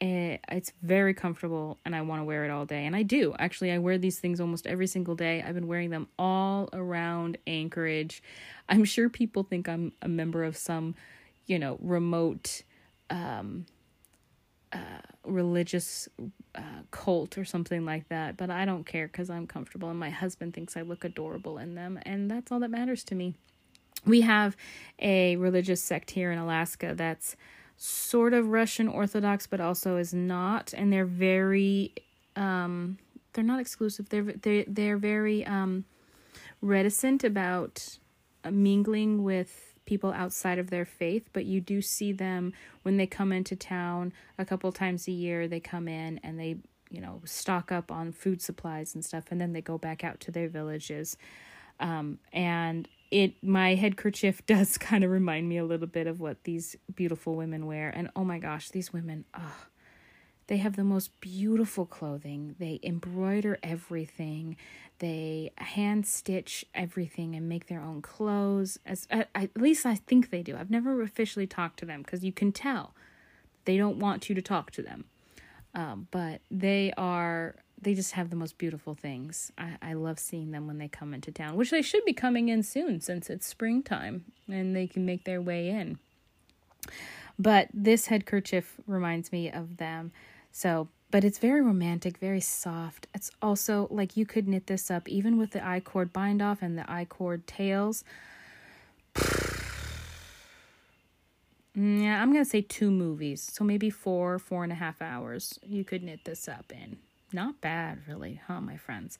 it, it's very comfortable and I want to wear it all day. And I do. Actually, I wear these things almost every single day. I've been wearing them all around Anchorage. I'm sure people think I'm a member of some, you know, remote um uh, religious uh, cult or something like that, but I don't care because I'm comfortable and my husband thinks I look adorable in them, and that's all that matters to me. We have a religious sect here in Alaska that's sort of Russian Orthodox, but also is not, and they're very, um, they're not exclusive. They're they they're very um, reticent about mingling with people outside of their faith, but you do see them when they come into town a couple times a year. They come in and they you know stock up on food supplies and stuff, and then they go back out to their villages. Um, and it my headkerchief does kind of remind me a little bit of what these beautiful women wear and oh my gosh these women oh they have the most beautiful clothing they embroider everything they hand stitch everything and make their own clothes as at, at least i think they do i've never officially talked to them because you can tell they don't want you to talk to them um, but they are they just have the most beautiful things. I, I love seeing them when they come into town, which they should be coming in soon since it's springtime and they can make their way in. But this headkerchief reminds me of them. So, but it's very romantic, very soft. It's also like you could knit this up even with the I cord bind off and the I cord tails. Yeah, I'm gonna say two movies, so maybe four, four and a half hours. You could knit this up in. Not bad, really, huh, my friends?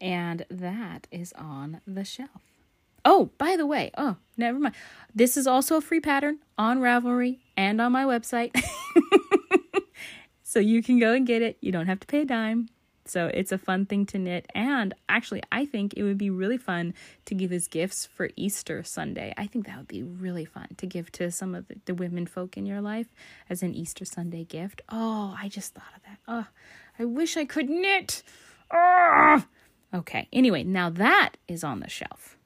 And that is on the shelf. Oh, by the way, oh, never mind. This is also a free pattern on Ravelry and on my website. so you can go and get it. You don't have to pay a dime. So it's a fun thing to knit. And actually, I think it would be really fun to give as gifts for Easter Sunday. I think that would be really fun to give to some of the, women folk in your life as an Easter Sunday gift. Oh, I just thought of that. Oh, I wish I could knit. Ah! Okay, anyway, now that is on the shelf.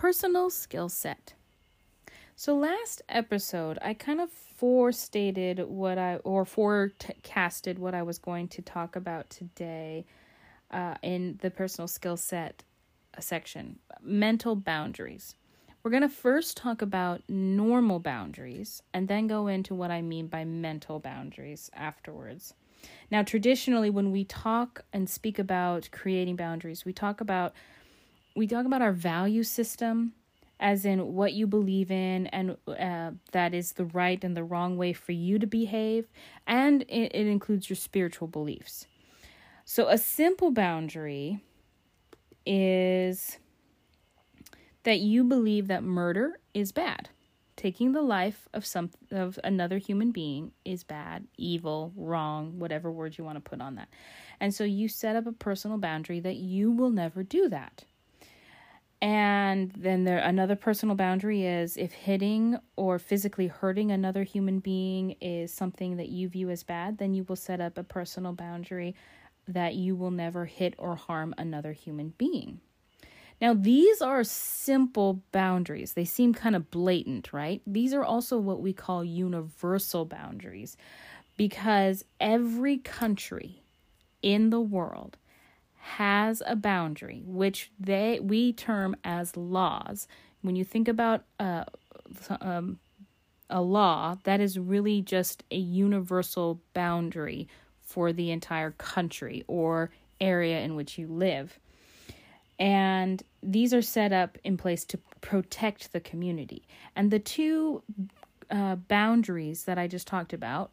Personal skill set. So last episode, I kind of forestated what I or forecasted what I was going to talk about today uh, in the personal skill set section mental boundaries. We're going to first talk about normal boundaries and then go into what I mean by mental boundaries afterwards. Now, traditionally, when we talk and speak about creating boundaries, we talk about we talk about our value system, as in what you believe in, and uh, that is the right and the wrong way for you to behave, and it, it includes your spiritual beliefs. So, a simple boundary is that you believe that murder is bad. Taking the life of some of another human being is bad, evil, wrong, whatever word you want to put on that. And so you set up a personal boundary that you will never do that. And then there another personal boundary is if hitting or physically hurting another human being is something that you view as bad, then you will set up a personal boundary that you will never hit or harm another human being. Now, these are simple boundaries. They seem kind of blatant, right? These are also what we call universal boundaries because every country in the world has a boundary which they we term as laws. When you think about uh, um, a law, that is really just a universal boundary for the entire country or area in which you live. And these are set up in place to protect the community. And the two uh, boundaries that I just talked about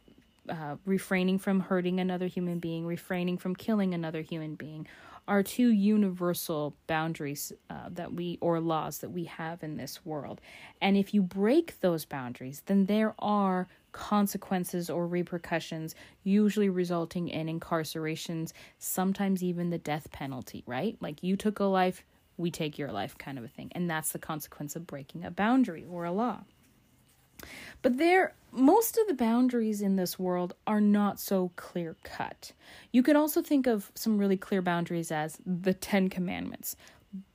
uh, refraining from hurting another human being, refraining from killing another human being are two universal boundaries uh, that we or laws that we have in this world. And if you break those boundaries, then there are consequences or repercussions, usually resulting in incarcerations, sometimes even the death penalty, right? Like you took a life, we take your life kind of a thing. And that's the consequence of breaking a boundary or a law. But there most of the boundaries in this world are not so clear cut. You can also think of some really clear boundaries as the 10 commandments.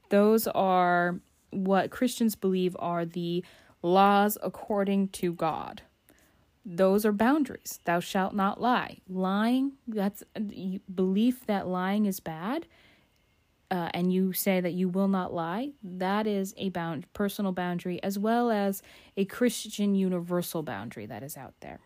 Those are what Christians believe are the laws according to God. Those are boundaries. Thou shalt not lie. Lying, that's belief that lying is bad uh, and you say that you will not lie, that is a bound personal boundary as well as a Christian universal boundary that is out there.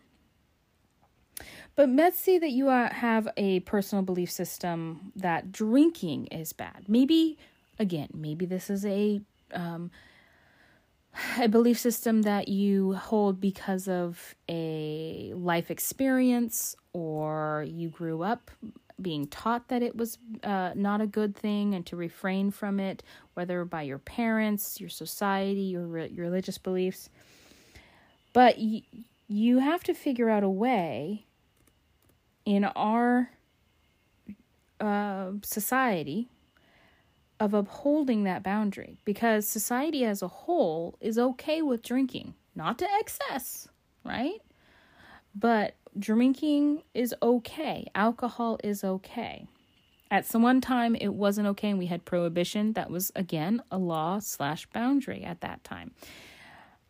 But let's say that you uh, have a personal belief system that drinking is bad. Maybe, again, maybe this is a um, a belief system that you hold because of a life experience or you grew up being taught that it was uh, not a good thing and to refrain from it, whether by your parents, your society, your, re- religious beliefs. But y- you have to figure out a way in our uh, society of upholding that boundary because society as a whole is okay with drinking, not to excess, right? But drinking is okay, alcohol is okay. At some one time, it wasn't okay, and we had prohibition. That was again a law slash boundary at that time.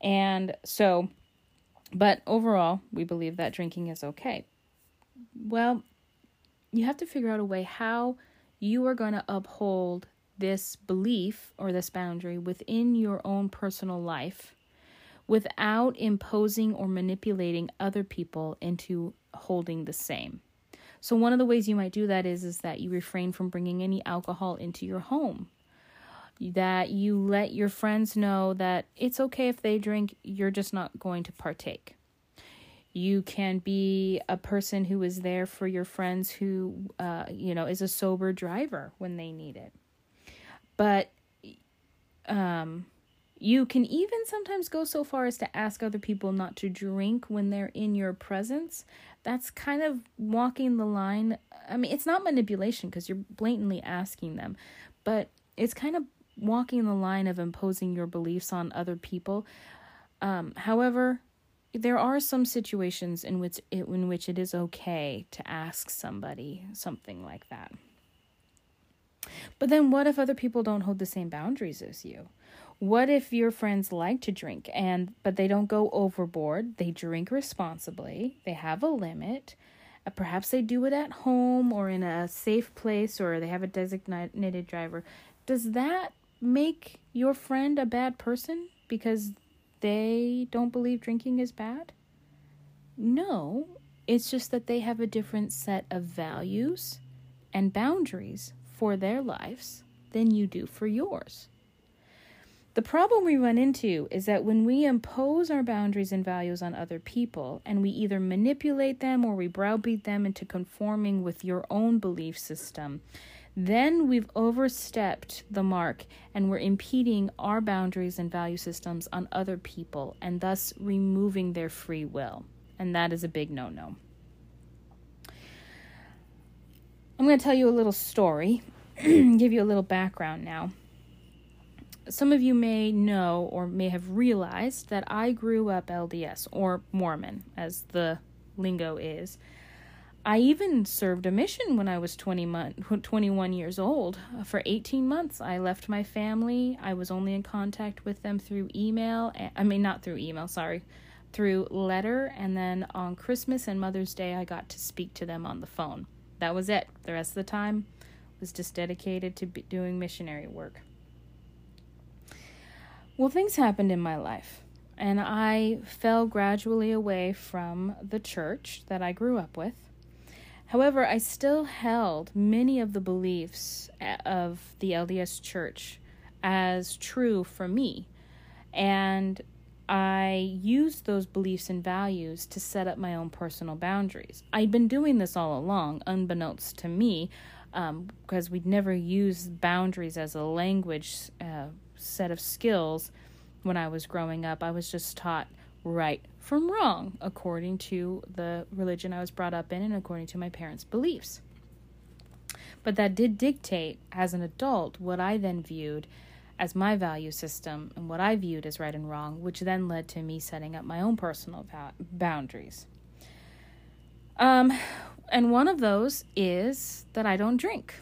And so, but overall, we believe that drinking is okay. Well, you have to figure out a way how you are going to uphold this belief or this boundary within your own personal life without imposing or manipulating other people into holding the same. So one of the ways you might do that is is that you refrain from bringing any alcohol into your home. That you let your friends know that it's okay if they drink, you're just not going to partake. You can be a person who is there for your friends who, uh, you know, is a sober driver when they need it. But um, you can even sometimes go so far as to ask other people not to drink when they're in your presence. That's kind of walking the line. I mean, it's not manipulation because you're blatantly asking them, but it's kind of walking the line of imposing your beliefs on other people. Um, however, there are some situations in which it, in which it is okay to ask somebody something like that. But then what if other people don't hold the same boundaries as you? What if your friends like to drink and but they don't go overboard? They drink responsibly. They have a limit. Uh, perhaps they do it at home or in a safe place or they have a designated driver. Does that make your friend a bad person because they don't believe drinking is bad? No, it's just that they have a different set of values and boundaries for their lives than you do for yours. The problem we run into is that when we impose our boundaries and values on other people and we either manipulate them or we browbeat them into conforming with your own belief system, then we've overstepped the mark and we're impeding our boundaries and value systems on other people and thus removing their free will. And that is a big no no. I'm going to tell you a little story, give you a little background now some of you may know or may have realized that I grew up LDS or Mormon, as the lingo is. I even served a mission when I was 20 month, 21 years old. For 18 months, I left my family. I was only in contact with them through email. I mean, not through email, sorry, through letter. And then on Christmas and Mother's Day, I got to speak to them on the phone. That was it. The rest of the time was just dedicated to doing missionary work. Well, things happened in my life, and I fell gradually away from the church that I grew up with. However, I still held many of the beliefs eh, of the LDS church as true for me. And I used those beliefs and values to set up my own personal boundaries. I'd been doing this all along, unbeknownst to me. because um, we'd never used boundaries as a language uh, set of skills when I was growing up. I was just taught right from wrong according to the religion I was brought up in and according to my parents' beliefs. But that did dictate, as an adult, what I then viewed as my value system and what I viewed as right and wrong, which then led to me setting up my own personal va- boundaries. Um, and one of those is that I don't drink.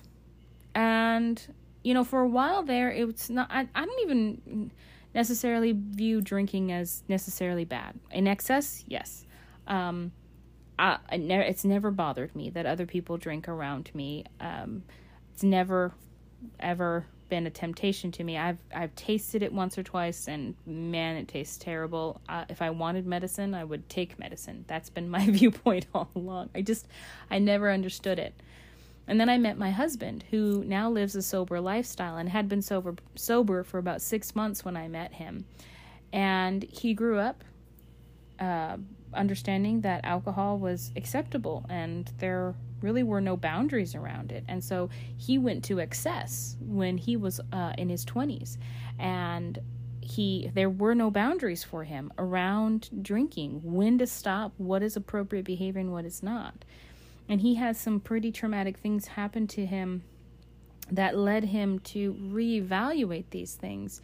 And, you know, for a while there, it's not, I, I don't even necessarily view drinking as necessarily bad. In excess, yes. Um, I, ne- it's never bothered me that other people drink around me. Um, it's never, ever been a temptation to me. I've I've tasted it once or twice, and man, it tastes terrible. Uh, if I wanted medicine, I would take medicine. That's been my viewpoint all along. I just I never understood it. And then I met my husband, who now lives a sober lifestyle and had been sober sober for about six months when I met him, and he grew up. Uh, understanding that alcohol was acceptable and there really were no boundaries around it. And so he went to excess when he was uh, in his 20s. And he there were no boundaries for him around drinking, when to stop, what is appropriate behavior and what is not. And he has some pretty traumatic things happen to him that led him to reevaluate these things.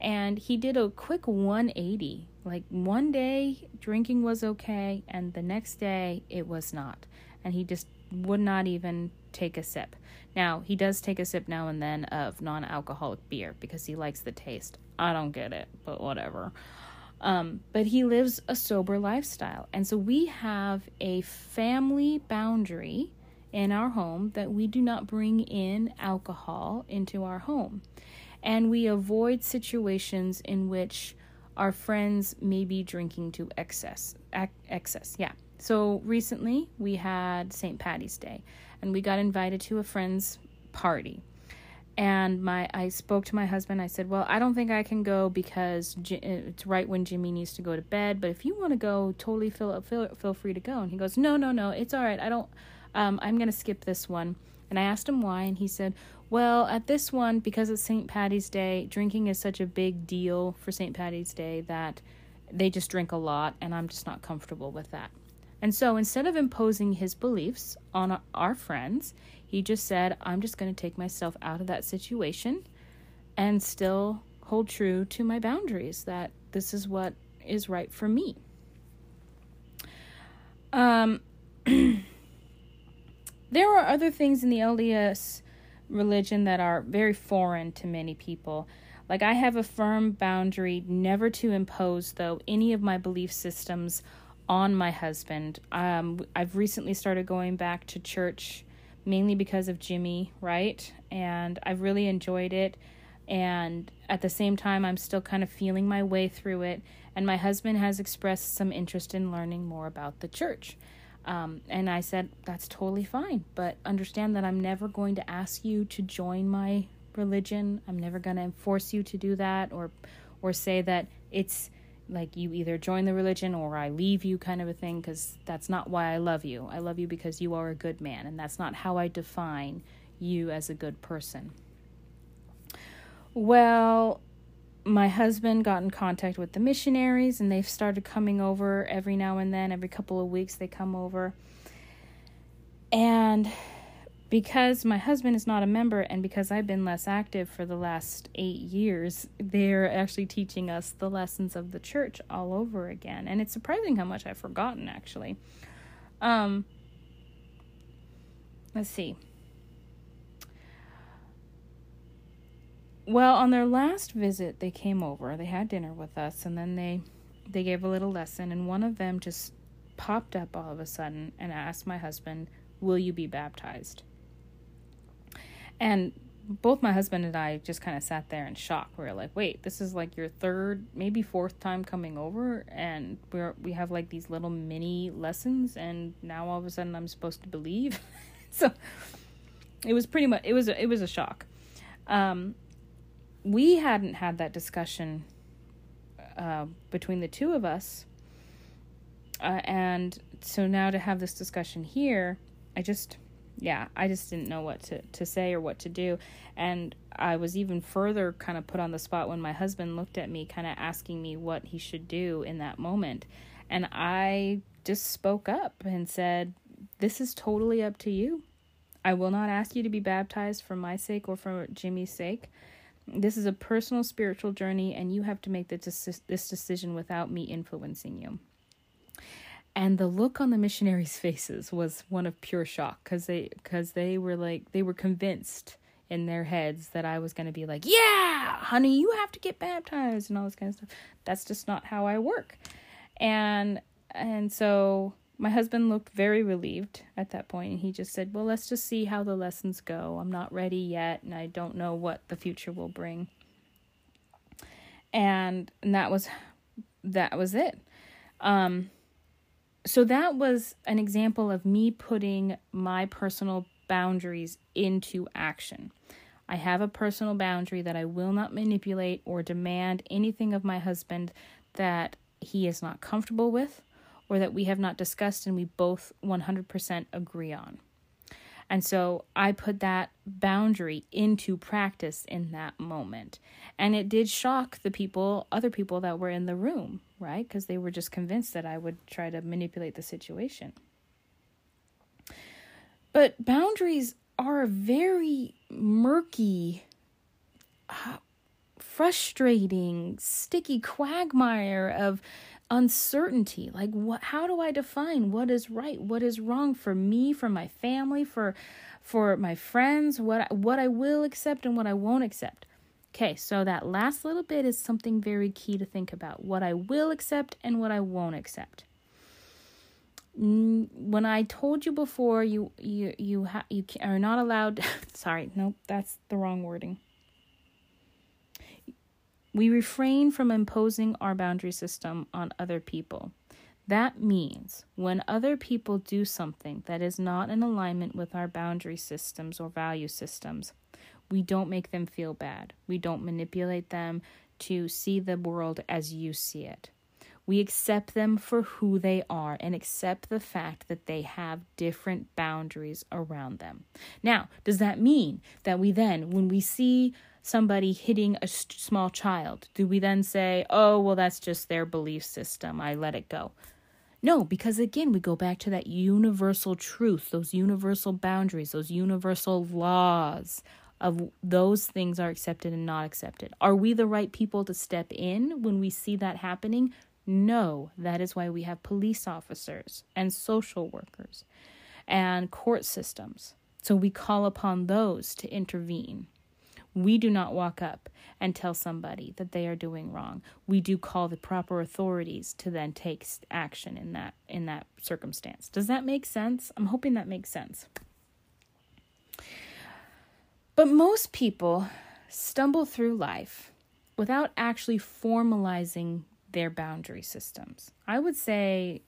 And he did a quick 180. Like one day drinking was okay, and the next day it was not. And he just would not even take a sip. Now, he does take a sip now and then of non alcoholic beer because he likes the taste. I don't get it, but whatever. Um, but he lives a sober lifestyle. And so we have a family boundary in our home that we do not bring in alcohol into our home. And we avoid situations in which our friends may be drinking to excess. Ac- excess, yeah. So recently we had St. Patty's Day and we got invited to a friend's party. And my I spoke to my husband. I said, "Well, I don't think I can go because it's right when Jimmy needs to go to bed. But if you want to go, totally feel feel feel free to go." And he goes, "No, no, no, it's all right. I don't. Um, I'm gonna skip this one." And I asked him why, and he said, "Well, at this one, because it's St. Patty's Day, drinking is such a big deal for St. Patty's Day that they just drink a lot, and I'm just not comfortable with that." And so instead of imposing his beliefs on our friends, he just said, I'm just going to take myself out of that situation and still hold true to my boundaries that this is what is right for me. Um, there are other things in the LDS religion that are very foreign to many people. Like, I have a firm boundary never to impose, though, any of my belief systems on my husband. Um, I've recently started going back to church mainly because of Jimmy, right? And I've really enjoyed it. And at the same time, I'm still kind of feeling my way through it. And my husband has expressed some interest in learning more about the church. Um, and I said, that's totally fine, but understand that I'm never going to ask you to join my religion. I'm never going to force you to do that or, or say that it's like you either join the religion or I leave you kind of a thing because that's not why I love you. I love you because you are a good man, and that's not how I define you as a good person. Well, my husband got in contact with the missionaries, and they've started coming over every now and then. Every couple of weeks, they come over. And because my husband is not a member and because I've been less active for the last eight years, they're actually teaching us the lessons of the church all over again. And it's surprising how much I've forgotten, actually. Um, let's see. Well, on their last visit, they came over. They had dinner with us, and then they they gave a little lesson. And one of them just popped up all of a sudden and asked my husband, "Will you be baptized?" And both my husband and I just kind of sat there in shock. We were like, "Wait, this is like your third, maybe fourth time coming over, and we're we have like these little mini lessons, and now all of a sudden I'm supposed to believe." so it was pretty much it was a, it was a shock. Um, we hadn't had that discussion uh, between the two of us, uh, and so now to have this discussion here, I just yeah, I just didn't know what to, to say or what to do. And I was even further kind of put on the spot when my husband looked at me, kind of asking me what he should do in that moment. And I just spoke up and said, This is totally up to you. I will not ask you to be baptized for my sake or for Jimmy's sake. This is a personal spiritual journey, and you have to make this, this decision without me influencing you. And the look on the missionaries' faces was one of pure shock because they because they were like they were convinced in their heads that I was to be like, "Yeah, honey, you have to get baptized" and all this kind of stuff. That's just not how I work. And and so my husband looked very relieved at that point and he just said, Well, let's just see how the lessons go. I'm not ready yet and I don't know what the future will bring. And, and that was that was it. Um so that was an example of me putting my personal boundaries into action. I have a personal boundary that I will not manipulate or demand anything of my husband that he is not comfortable with or that we have not discussed and we both 100% agree on. And so I put that boundary into practice in that moment. And it did shock the people, other people that were in the room, right? Because they were just convinced that I would try to manipulate the situation. But boundaries are a very murky, uh, frustrating, sticky quagmire of uncertainty like how do i define what is right what is wrong for me for my family for for my friends what what i will accept and what i won't accept okay so that last little bit is something very key to think about. What i will accept and what i won't accept. When i told you before you you you ha- you are not allowed sorry nope that's the wrong wording. We refrain from imposing our boundary system on other people. That means when other people do something that is not in alignment with our boundary systems or value systems, we don't make them feel bad. We don't manipulate them to see the world as you see it. We accept them for who they are and accept the fact that they have different boundaries around them. Now, does that mean that we then, when we see somebody hitting a small child, do we then say, oh, well, that's just their belief system? I let it go. No, because again, we go back to that universal truth, those universal boundaries, those universal laws of those things are accepted and not accepted. Are we the right people to step in when we see that happening? No, that is why we have police officers and social workers and court systems. So we call upon those to intervene. We do not walk up and tell somebody that they are doing wrong. We do call the proper authorities to then take action in that in that circumstance. Does that make sense? I'm hoping that makes sense. But most people stumble through life without actually formalizing their boundary systems. I would say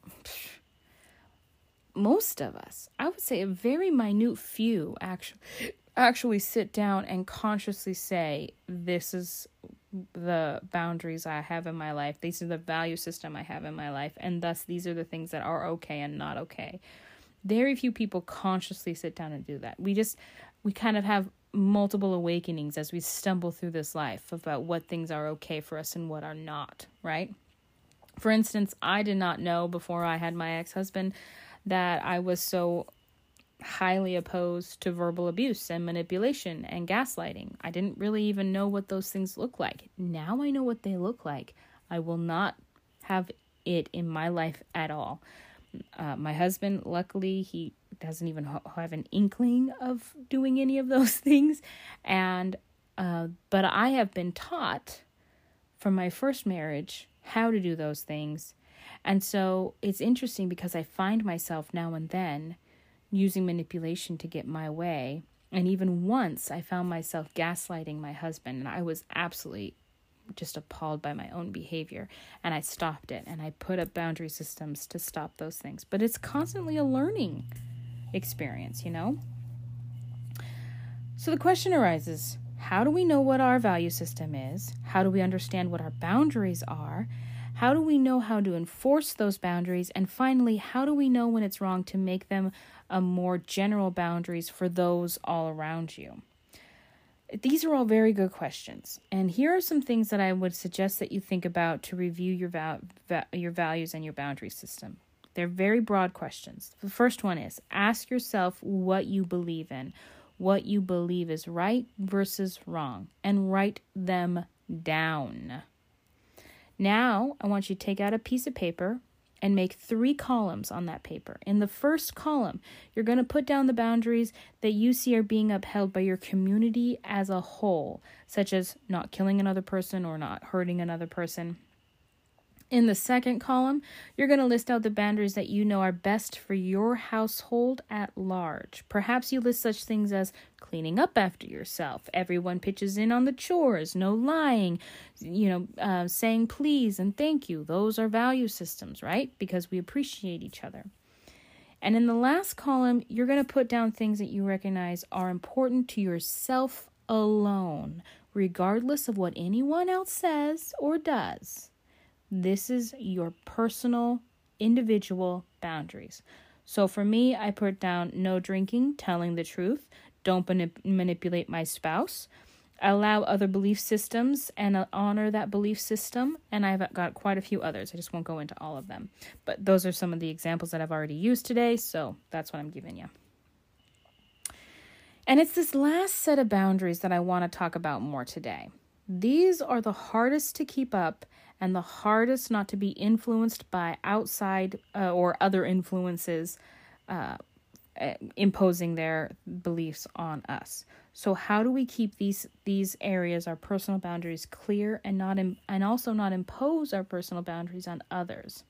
most of us, I would say a very minute few actually actually sit down and consciously say, This is the boundaries I have in my life. These are the value system I have in my life. And thus, these are the things that are okay and not okay. Very few people consciously sit down and do that. We just, we kind of have multiple awakenings as we stumble through this life about what things are okay for us and what are not, right? For instance, I did not know before I had my ex husband that I was so highly opposed to verbal abuse and manipulation and gaslighting. I didn't really even know what those things look like. Now I know what they look like. I will not have it in my life at all. Uh, my husband, luckily, he doesn't even have an inkling of doing any of those things, and uh, but I have been taught from my first marriage how to do those things, and so it's interesting because I find myself now and then using manipulation to get my way. And even once I found myself gaslighting my husband, and I was absolutely just appalled by my own behavior. And I stopped it and I put up boundary systems to stop those things. But it's constantly a learning experience, you know? So the question arises how do we know what our value system is? How do we understand what our boundaries are? How do we know how to enforce those boundaries? And finally, how do we know when it's wrong to make them a more general boundaries for those all around you? These are all very good questions. And here are some things that I would suggest that you think about to review your val- va- your values and your boundary system. They're very broad questions. The first one is ask yourself what you believe in, what you believe is right versus wrong, and write them down. Now, I want you to take out a piece of paper and make three columns on that paper. In the first column, you're going to put down the boundaries that you see are being upheld by your community as a whole, such as not killing another person or not hurting another person. In the second column, you're going to list out the boundaries that you know are best for your household at large. Perhaps you list such things as cleaning up after yourself, everyone pitches in on the chores, no lying, you know, uh, saying please and thank you. Those are value systems, right? Because we appreciate each other. And in the last column, you're going to put down things that you recognize are important to yourself alone, regardless of what anyone else says or does. This is your personal, individual boundaries. So for me, I put down no drinking, telling the truth, don't manip- manipulate my spouse, allow other belief systems and uh, honor that belief system. And I've got quite a few others. I just won't go into all of them. But those are some of the examples that I've already used today. So that's what I'm giving you. And it's this last set of boundaries that I want to talk about more today. These are the hardest to keep up and the hardest not to be influenced by outside uh, or other influences uh, eh, imposing their beliefs on us. So how do we keep these these areas, our personal boundaries, clear and not Im- and also not impose our personal boundaries on others?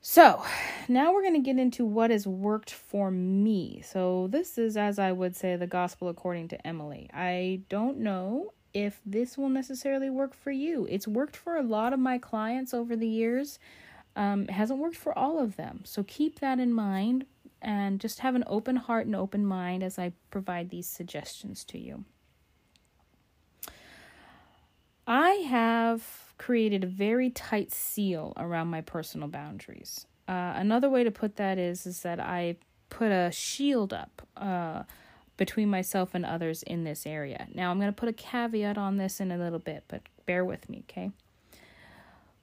So, now we're going to get into what has worked for me. So, this is, as I would say, the gospel according to Emily. I don't know if this will necessarily work for you. It's worked for a lot of my clients over the years. Um, it hasn't worked for all of them. So keep that in mind and just have an open heart and open mind as I provide these suggestions to you. I have created a very tight seal around my personal boundaries. Uh, another way to put that is is that I put a shield up. Uh, between myself and others in this area. Now, I'm going to put a caveat on this in a little bit, but bear with me, okay?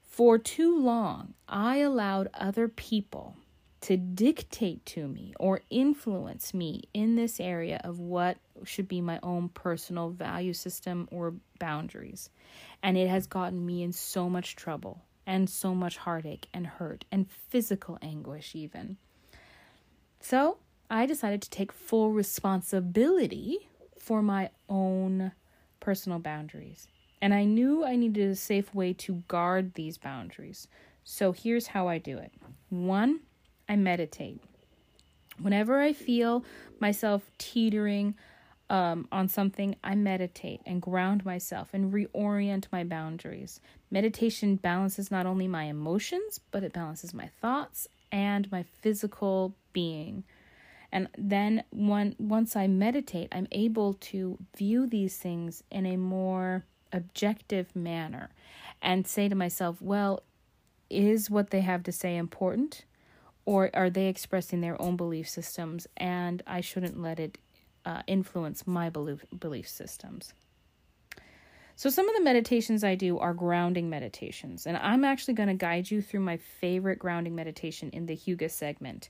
For too long, I allowed other people to dictate to me or influence me in this area of what should be my own personal value system or boundaries. And it has gotten me in so much trouble and so much heartache and hurt and physical anguish, even. So, I decided to take full responsibility for my own personal boundaries. And I knew I needed a safe way to guard these boundaries. So here's how I do it one, I meditate. Whenever I feel myself teetering um, on something, I meditate and ground myself and reorient my boundaries. Meditation balances not only my emotions, but it balances my thoughts and my physical being. And then once I meditate, I'm able to view these things in a more objective manner and say to myself, well, is what they have to say important? Or are they expressing their own belief systems and I shouldn't let it uh, influence my belief, belief systems? So, some of the meditations I do are grounding meditations, and I'm actually going to guide you through my favorite grounding meditation in the Hygge segment.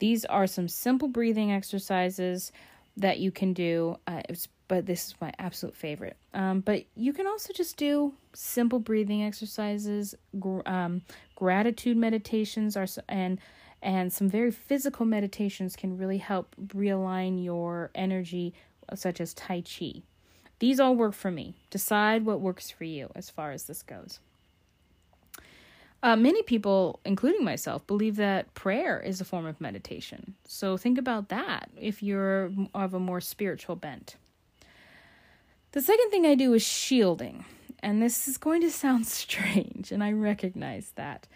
These are some simple breathing exercises that you can do. Uh, but this is my absolute favorite. Um, but you can also just do simple breathing exercises. Gr- um, gratitude meditations are and and some very physical meditations can really help realign your energy, such as Tai Chi. These all work for me. Decide what works for you as far as this goes. Uh, many people, including myself, believe that prayer is a form of meditation. So think about that if you're of a more spiritual bent. The second thing I do is shielding. And this is going to sound strange, and I recognize that.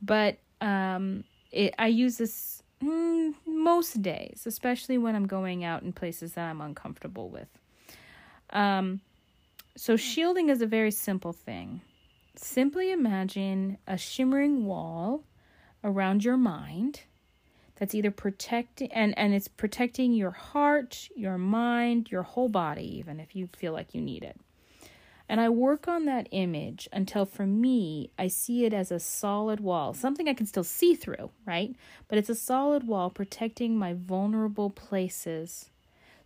But um, it, I use this mm, most days, especially when I'm going out in places that I'm uncomfortable with. Um, so, shielding is a very simple thing. Simply imagine a shimmering wall around your mind that's either protecting and and it's protecting your heart, your mind, your whole body even if you feel like you need it. And I work on that image until for me, I see it as a solid wall, something I can still see through, right? But it's a solid wall protecting my vulnerable places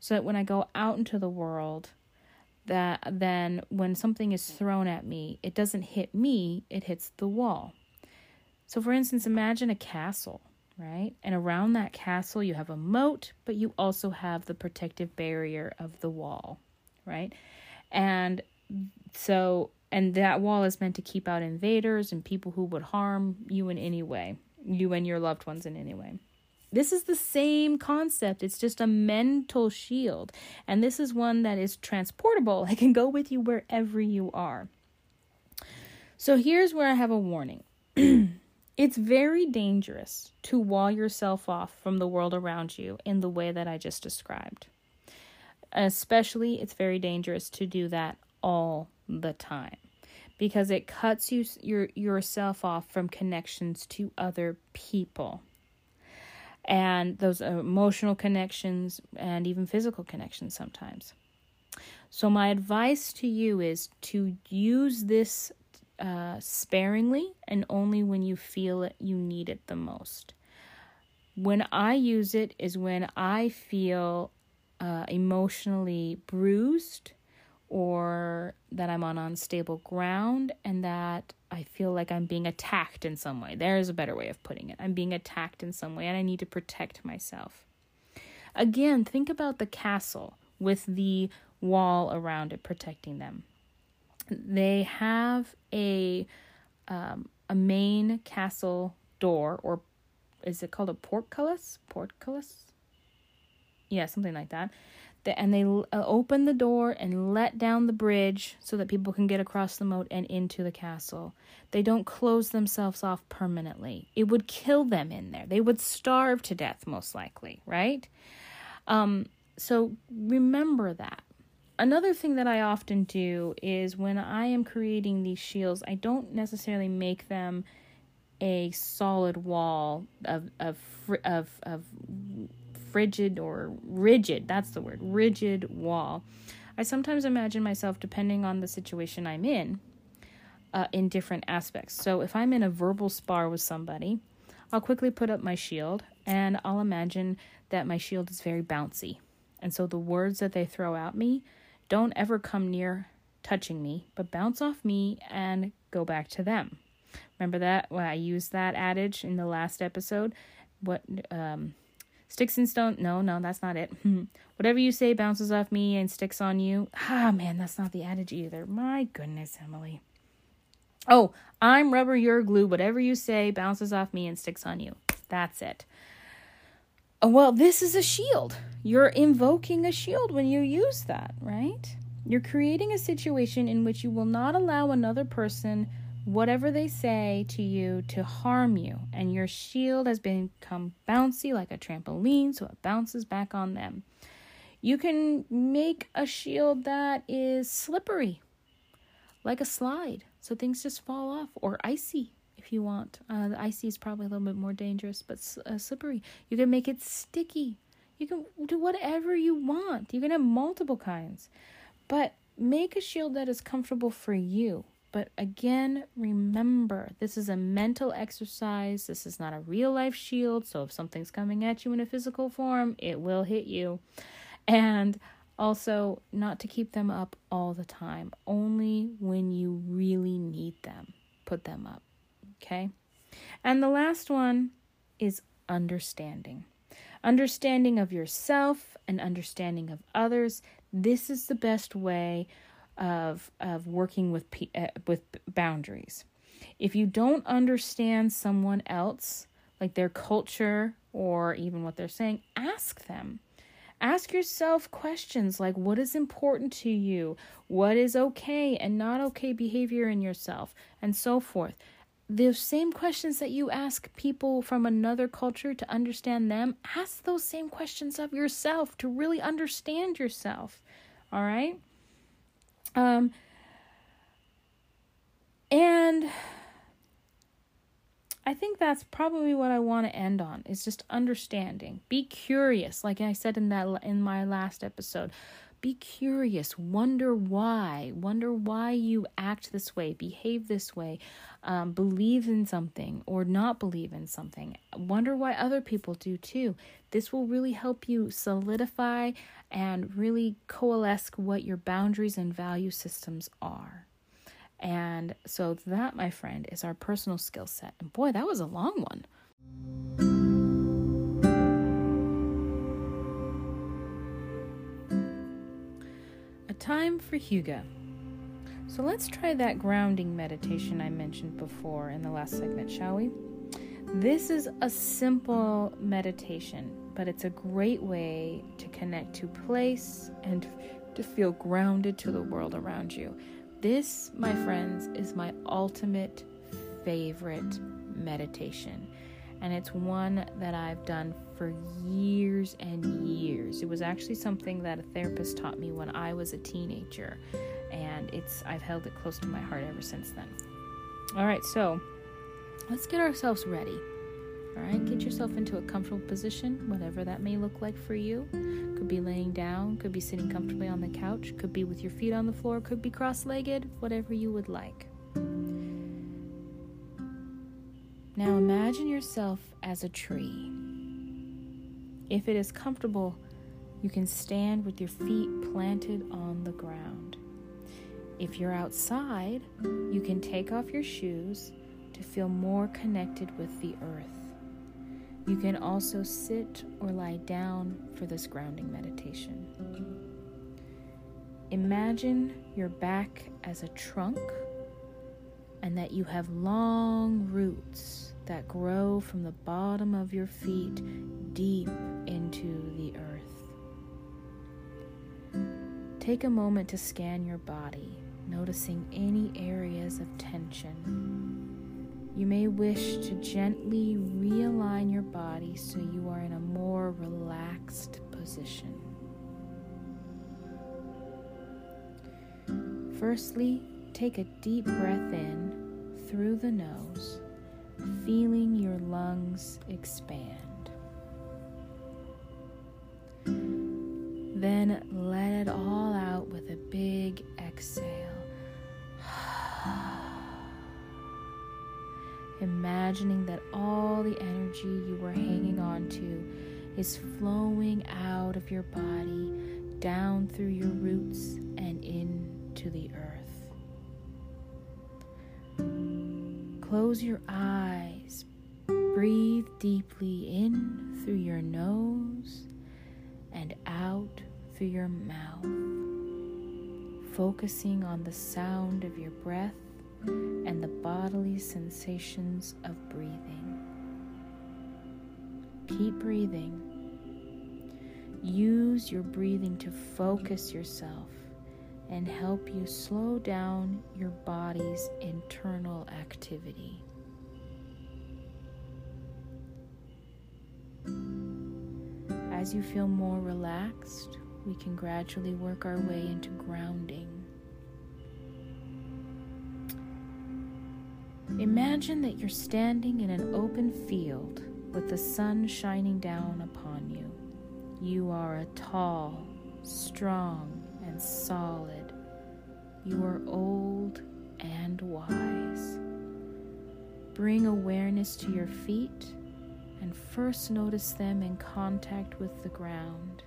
so that when I go out into the world, that then when something is thrown at me, it doesn't hit me, it hits the wall. So for instance, imagine a castle right? And around that castle, you have a moat, but you also have the protective barrier of the wall, right? And so, and that wall is meant to keep out invaders and people who would harm you in any way, you and your loved ones in any way. This is the same concept. It's just a mental shield. And this is one that is transportable. It can go with you wherever you are. So here's where I have a warning. It's very dangerous to wall yourself off from the world around you in the way that I just described. Especially, it's very dangerous to do that all the time because it cuts you your yourself off from connections to other people and those emotional connections and even physical connections sometimes. So my advice to you is to use this uh, sparingly and only when you feel it you need it the most. When I use it is when I feel uh, emotionally bruised or that I'm on unstable ground and that I feel like I'm being attacked in some way. There is a better way of putting it. I'm being attacked in some way and I need to protect myself. Again, think about the castle with the wall around it protecting them they have a um, a main castle door, or is it called a portcullis? Portcullis? Yeah, something like that. And they uh, open the door and let down the bridge so that people can get across the moat and into the castle. They don't close themselves off permanently. It would kill them in there. They would starve to death, most likely, right? Um, so remember that another thing that I often do is when I am creating these shields, I don't necessarily make them a solid wall of of of of frigid or rigid. That's the word, rigid wall. I sometimes imagine myself, depending on the situation I'm in, uh, in different aspects. So if I'm in a verbal spar with somebody, I'll quickly put up my shield and I'll imagine that my shield is very bouncy. And so the words that they throw at me don't ever come near touching me, but bounce off me and go back to them. Remember that? Well, I used that adage in the last episode. What, um, sticks and stone? No, no, that's not it. Whatever you say bounces off me and sticks on you. Ah, man, that's not the adage either. My goodness, Emily. Oh, I'm rubber, you're glue. Whatever you say bounces off me and sticks on you. That's it. Oh, well, this is a shield. You're invoking a shield when you use that, right? You're creating a situation in which you will not allow another person, whatever they say to you, to harm you. And your shield has become bouncy like a trampoline, so it bounces back on them. You can make a shield that is slippery, like a slide, so things just fall off, or icy, if you want. Uh, the icy is probably a little bit more dangerous, but uh, slippery. You can make it sticky. You can do whatever you want. You can have multiple kinds. But make a shield that is comfortable for you. But again, remember, this is a mental exercise. This is not a real life shield. So if something's coming at you in a physical form, it will hit you. And also, not to keep them up all the time, only when you really need them, put them up. Okay. And the last one is understanding. Understanding of yourself and understanding of others. This is the best way of of working with uh, with boundaries. If you don't understand someone else, like their culture or even what they're saying, ask them. Ask yourself questions like what is important to you, what is okay and not okay behavior in yourself, and so forth the same questions that you ask people from another culture to understand them, ask those same questions of yourself to really understand yourself. All right? Um And I think that's probably what I want to end on is just understanding. Be curious, like I said in that in my last episode. Be curious, wonder why, wonder why you act this way, behave this way, um, believe in something or not believe in something. Wonder why other people do too. This will really help you solidify and really coalesce what your boundaries and value systems are. And so, that, my friend, is our personal skill set. And boy, that was a long one. A time for Hygge. So, let's try that grounding meditation I mentioned before in the last segment, shall we? This is a simple meditation, but it's a great way to connect to place and to feel grounded to the world around you. This, my friends, is my ultimate favorite meditation. And it's one that I've done for years and years. It was actually something that a therapist taught me when I was a teenager. And it's I've held it close to my heart ever since then. All right, so let's get ourselves ready. All right, get yourself into a comfortable position, whatever that may look like for you. Could be laying down, could be sitting comfortably on the couch, could be with your feet on the floor, could be cross legged, whatever you would like. Now imagine yourself as a tree. If it is comfortable, you can stand with your feet planted on the ground. If you're outside, you can take off your shoes to feel more connected with the earth. You can also sit or lie down for this grounding meditation. Imagine your back as a trunk and that you have long roots that grow from the bottom of your feet deep into the earth. Take a moment to scan your body, noticing any areas of tension you may wish to gently realign your body so you are in a more relaxed position. Firstly, take a deep breath in through the nose, feeling your lungs expand. Then let it all out with a big exhale. imagining that all the energy you were hanging on to is flowing out of your body, down through your roots, and into the earth. Close your eyes. Breathe deeply in through your nose and out through your mouth, focusing on the sound of your breath and the bodily sensations of breathing. Keep breathing. Use your breathing to focus yourself and help you slow down your body's internal activity. As you feel more relaxed, we can gradually work our way into grounding. Imagine that you're standing in an open field with the sun shining down upon you. You are a tall, strong, and solid. You are old and wise. Bring awareness to your feet and first notice them in contact with the ground.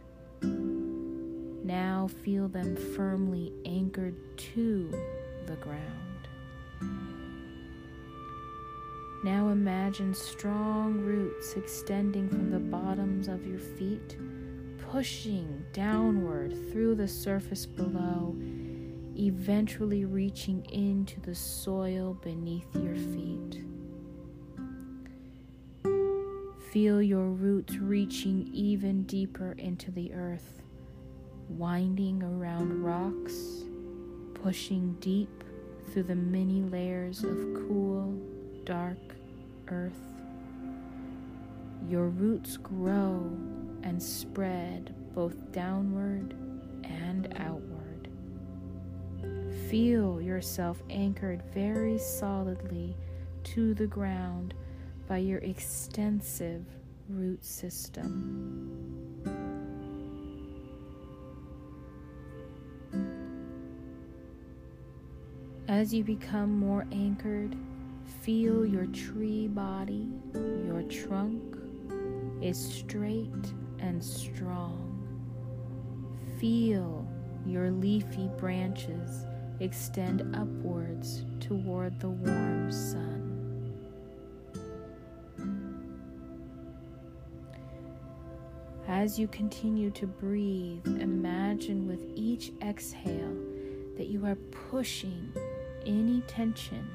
Now feel them firmly anchored to the ground. Now imagine strong roots extending from the bottoms of your feet, pushing downward through the surface below, eventually reaching into the soil beneath your feet. Feel your roots reaching even deeper into the earth, winding around rocks, pushing deep through the many layers of cool, dark earth. Your roots grow and spread both downward and outward. feel yourself anchored very solidly to the ground by your extensive root system. As you become more anchored, feel your tree body, your trunk is straight and strong. Feel your leafy branches extend upwards toward the warm sun. As you continue to breathe, imagine with each exhale that you are pushing any tension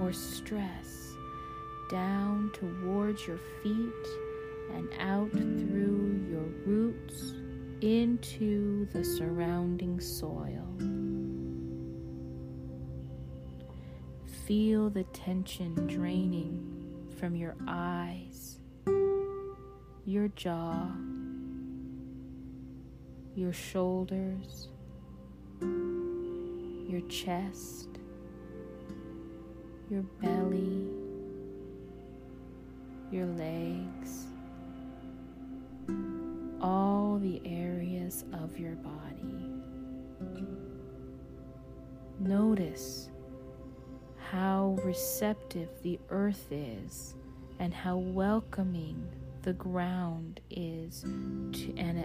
or stress down towards your feet and out through your roots into the surrounding soil. Feel the tension draining from your eyes, your jaw, your shoulders, your chest, your belly, your legs, all the areas of your body. Notice how receptive the earth is and how welcoming the ground is to, and,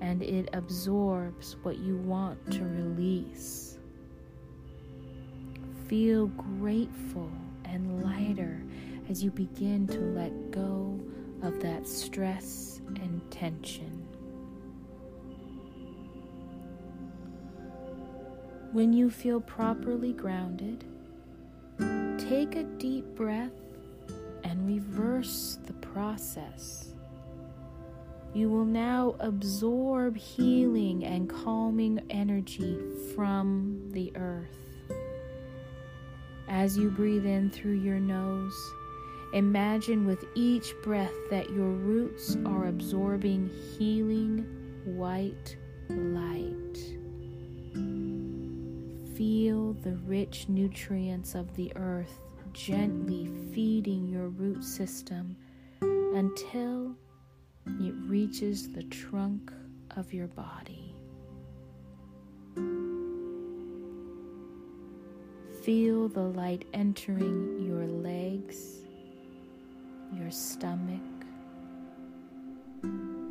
and it absorbs what you want to release. Feel grateful and lighter as you begin to let go of that stress and tension. When you feel properly grounded, take a deep breath and reverse the process. You will now absorb healing and calming energy from the earth. As you breathe in through your nose, imagine with each breath that your roots are absorbing healing white light. Feel the rich nutrients of the earth gently feeding your root system until it reaches the trunk of your body. Feel the light entering your legs, your stomach,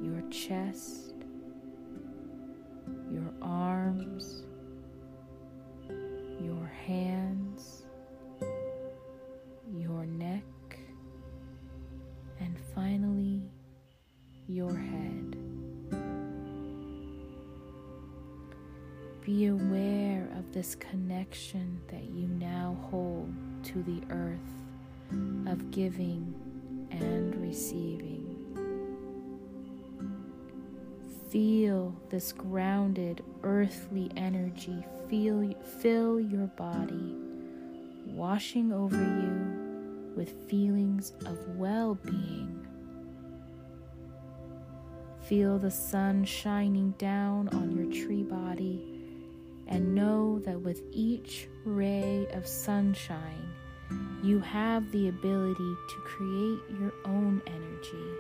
your chest, your arms, your hands, your neck, and finally your head. Be aware this connection that you now hold to the earth of giving and receiving. Feel this grounded earthly energy feel, fill your body, washing over you with feelings of well being. Feel the sun shining down on your tree body and know that with each ray of sunshine, you have the ability to create your own energy.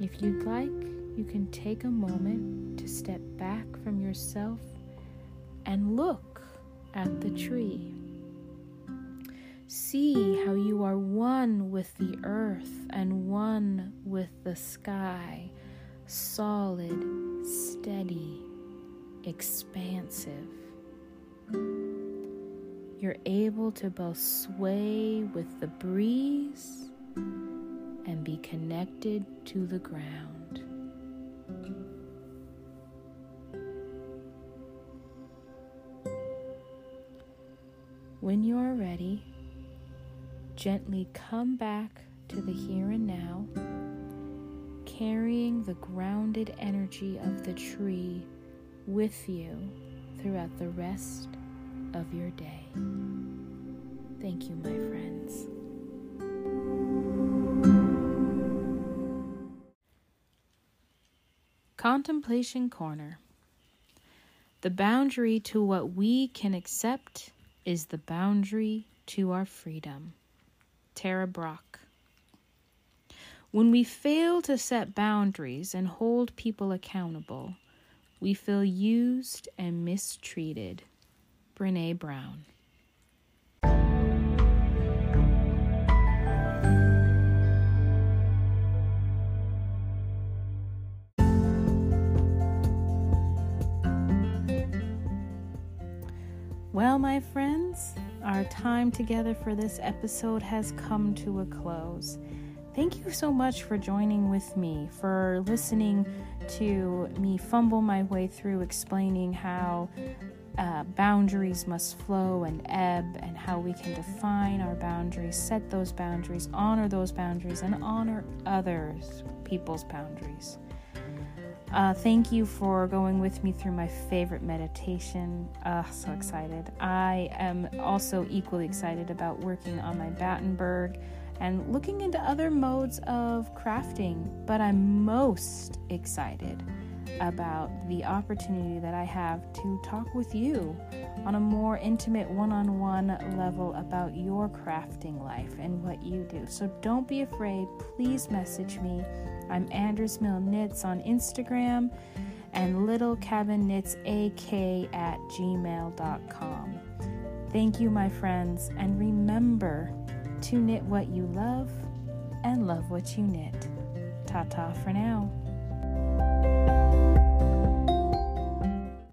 If you'd like, you can take a moment to step back from yourself and look at the tree. See how you are one with the earth and one with the sky solid, steady, expansive. You're able to both sway with the breeze and be connected to the ground. When you are ready, gently come back to the here and now carrying the grounded energy of the tree with you throughout the rest of your day. Thank you, my friends. Contemplation Corner. The boundary to what we can accept is the boundary to our freedom. Tara Brach. When we fail to set boundaries and hold people accountable, we feel used and mistreated. Brene Brown. Well, my friends, our time together for this episode has come to a close. Thank you so much for joining with me, for listening to me fumble my way through explaining how uh, boundaries must flow and ebb, and how we can define our boundaries, set those boundaries, honor those boundaries, and honor others' people's boundaries. Uh, thank you for going with me through my favorite meditation. Uh, so excited. I am also equally excited about working on my Battenberg and looking into other modes of crafting, but I'm most excited about the opportunity that I have to talk with you on a more intimate one on one level about your crafting life and what you do. So don't be afraid. Please message me I'm Anders Mill Knits on Instagram and Little Cabin Knits AK at gmail.com. Thank you, my friends, and remember to knit what you love and love what you knit. Ta ta for now.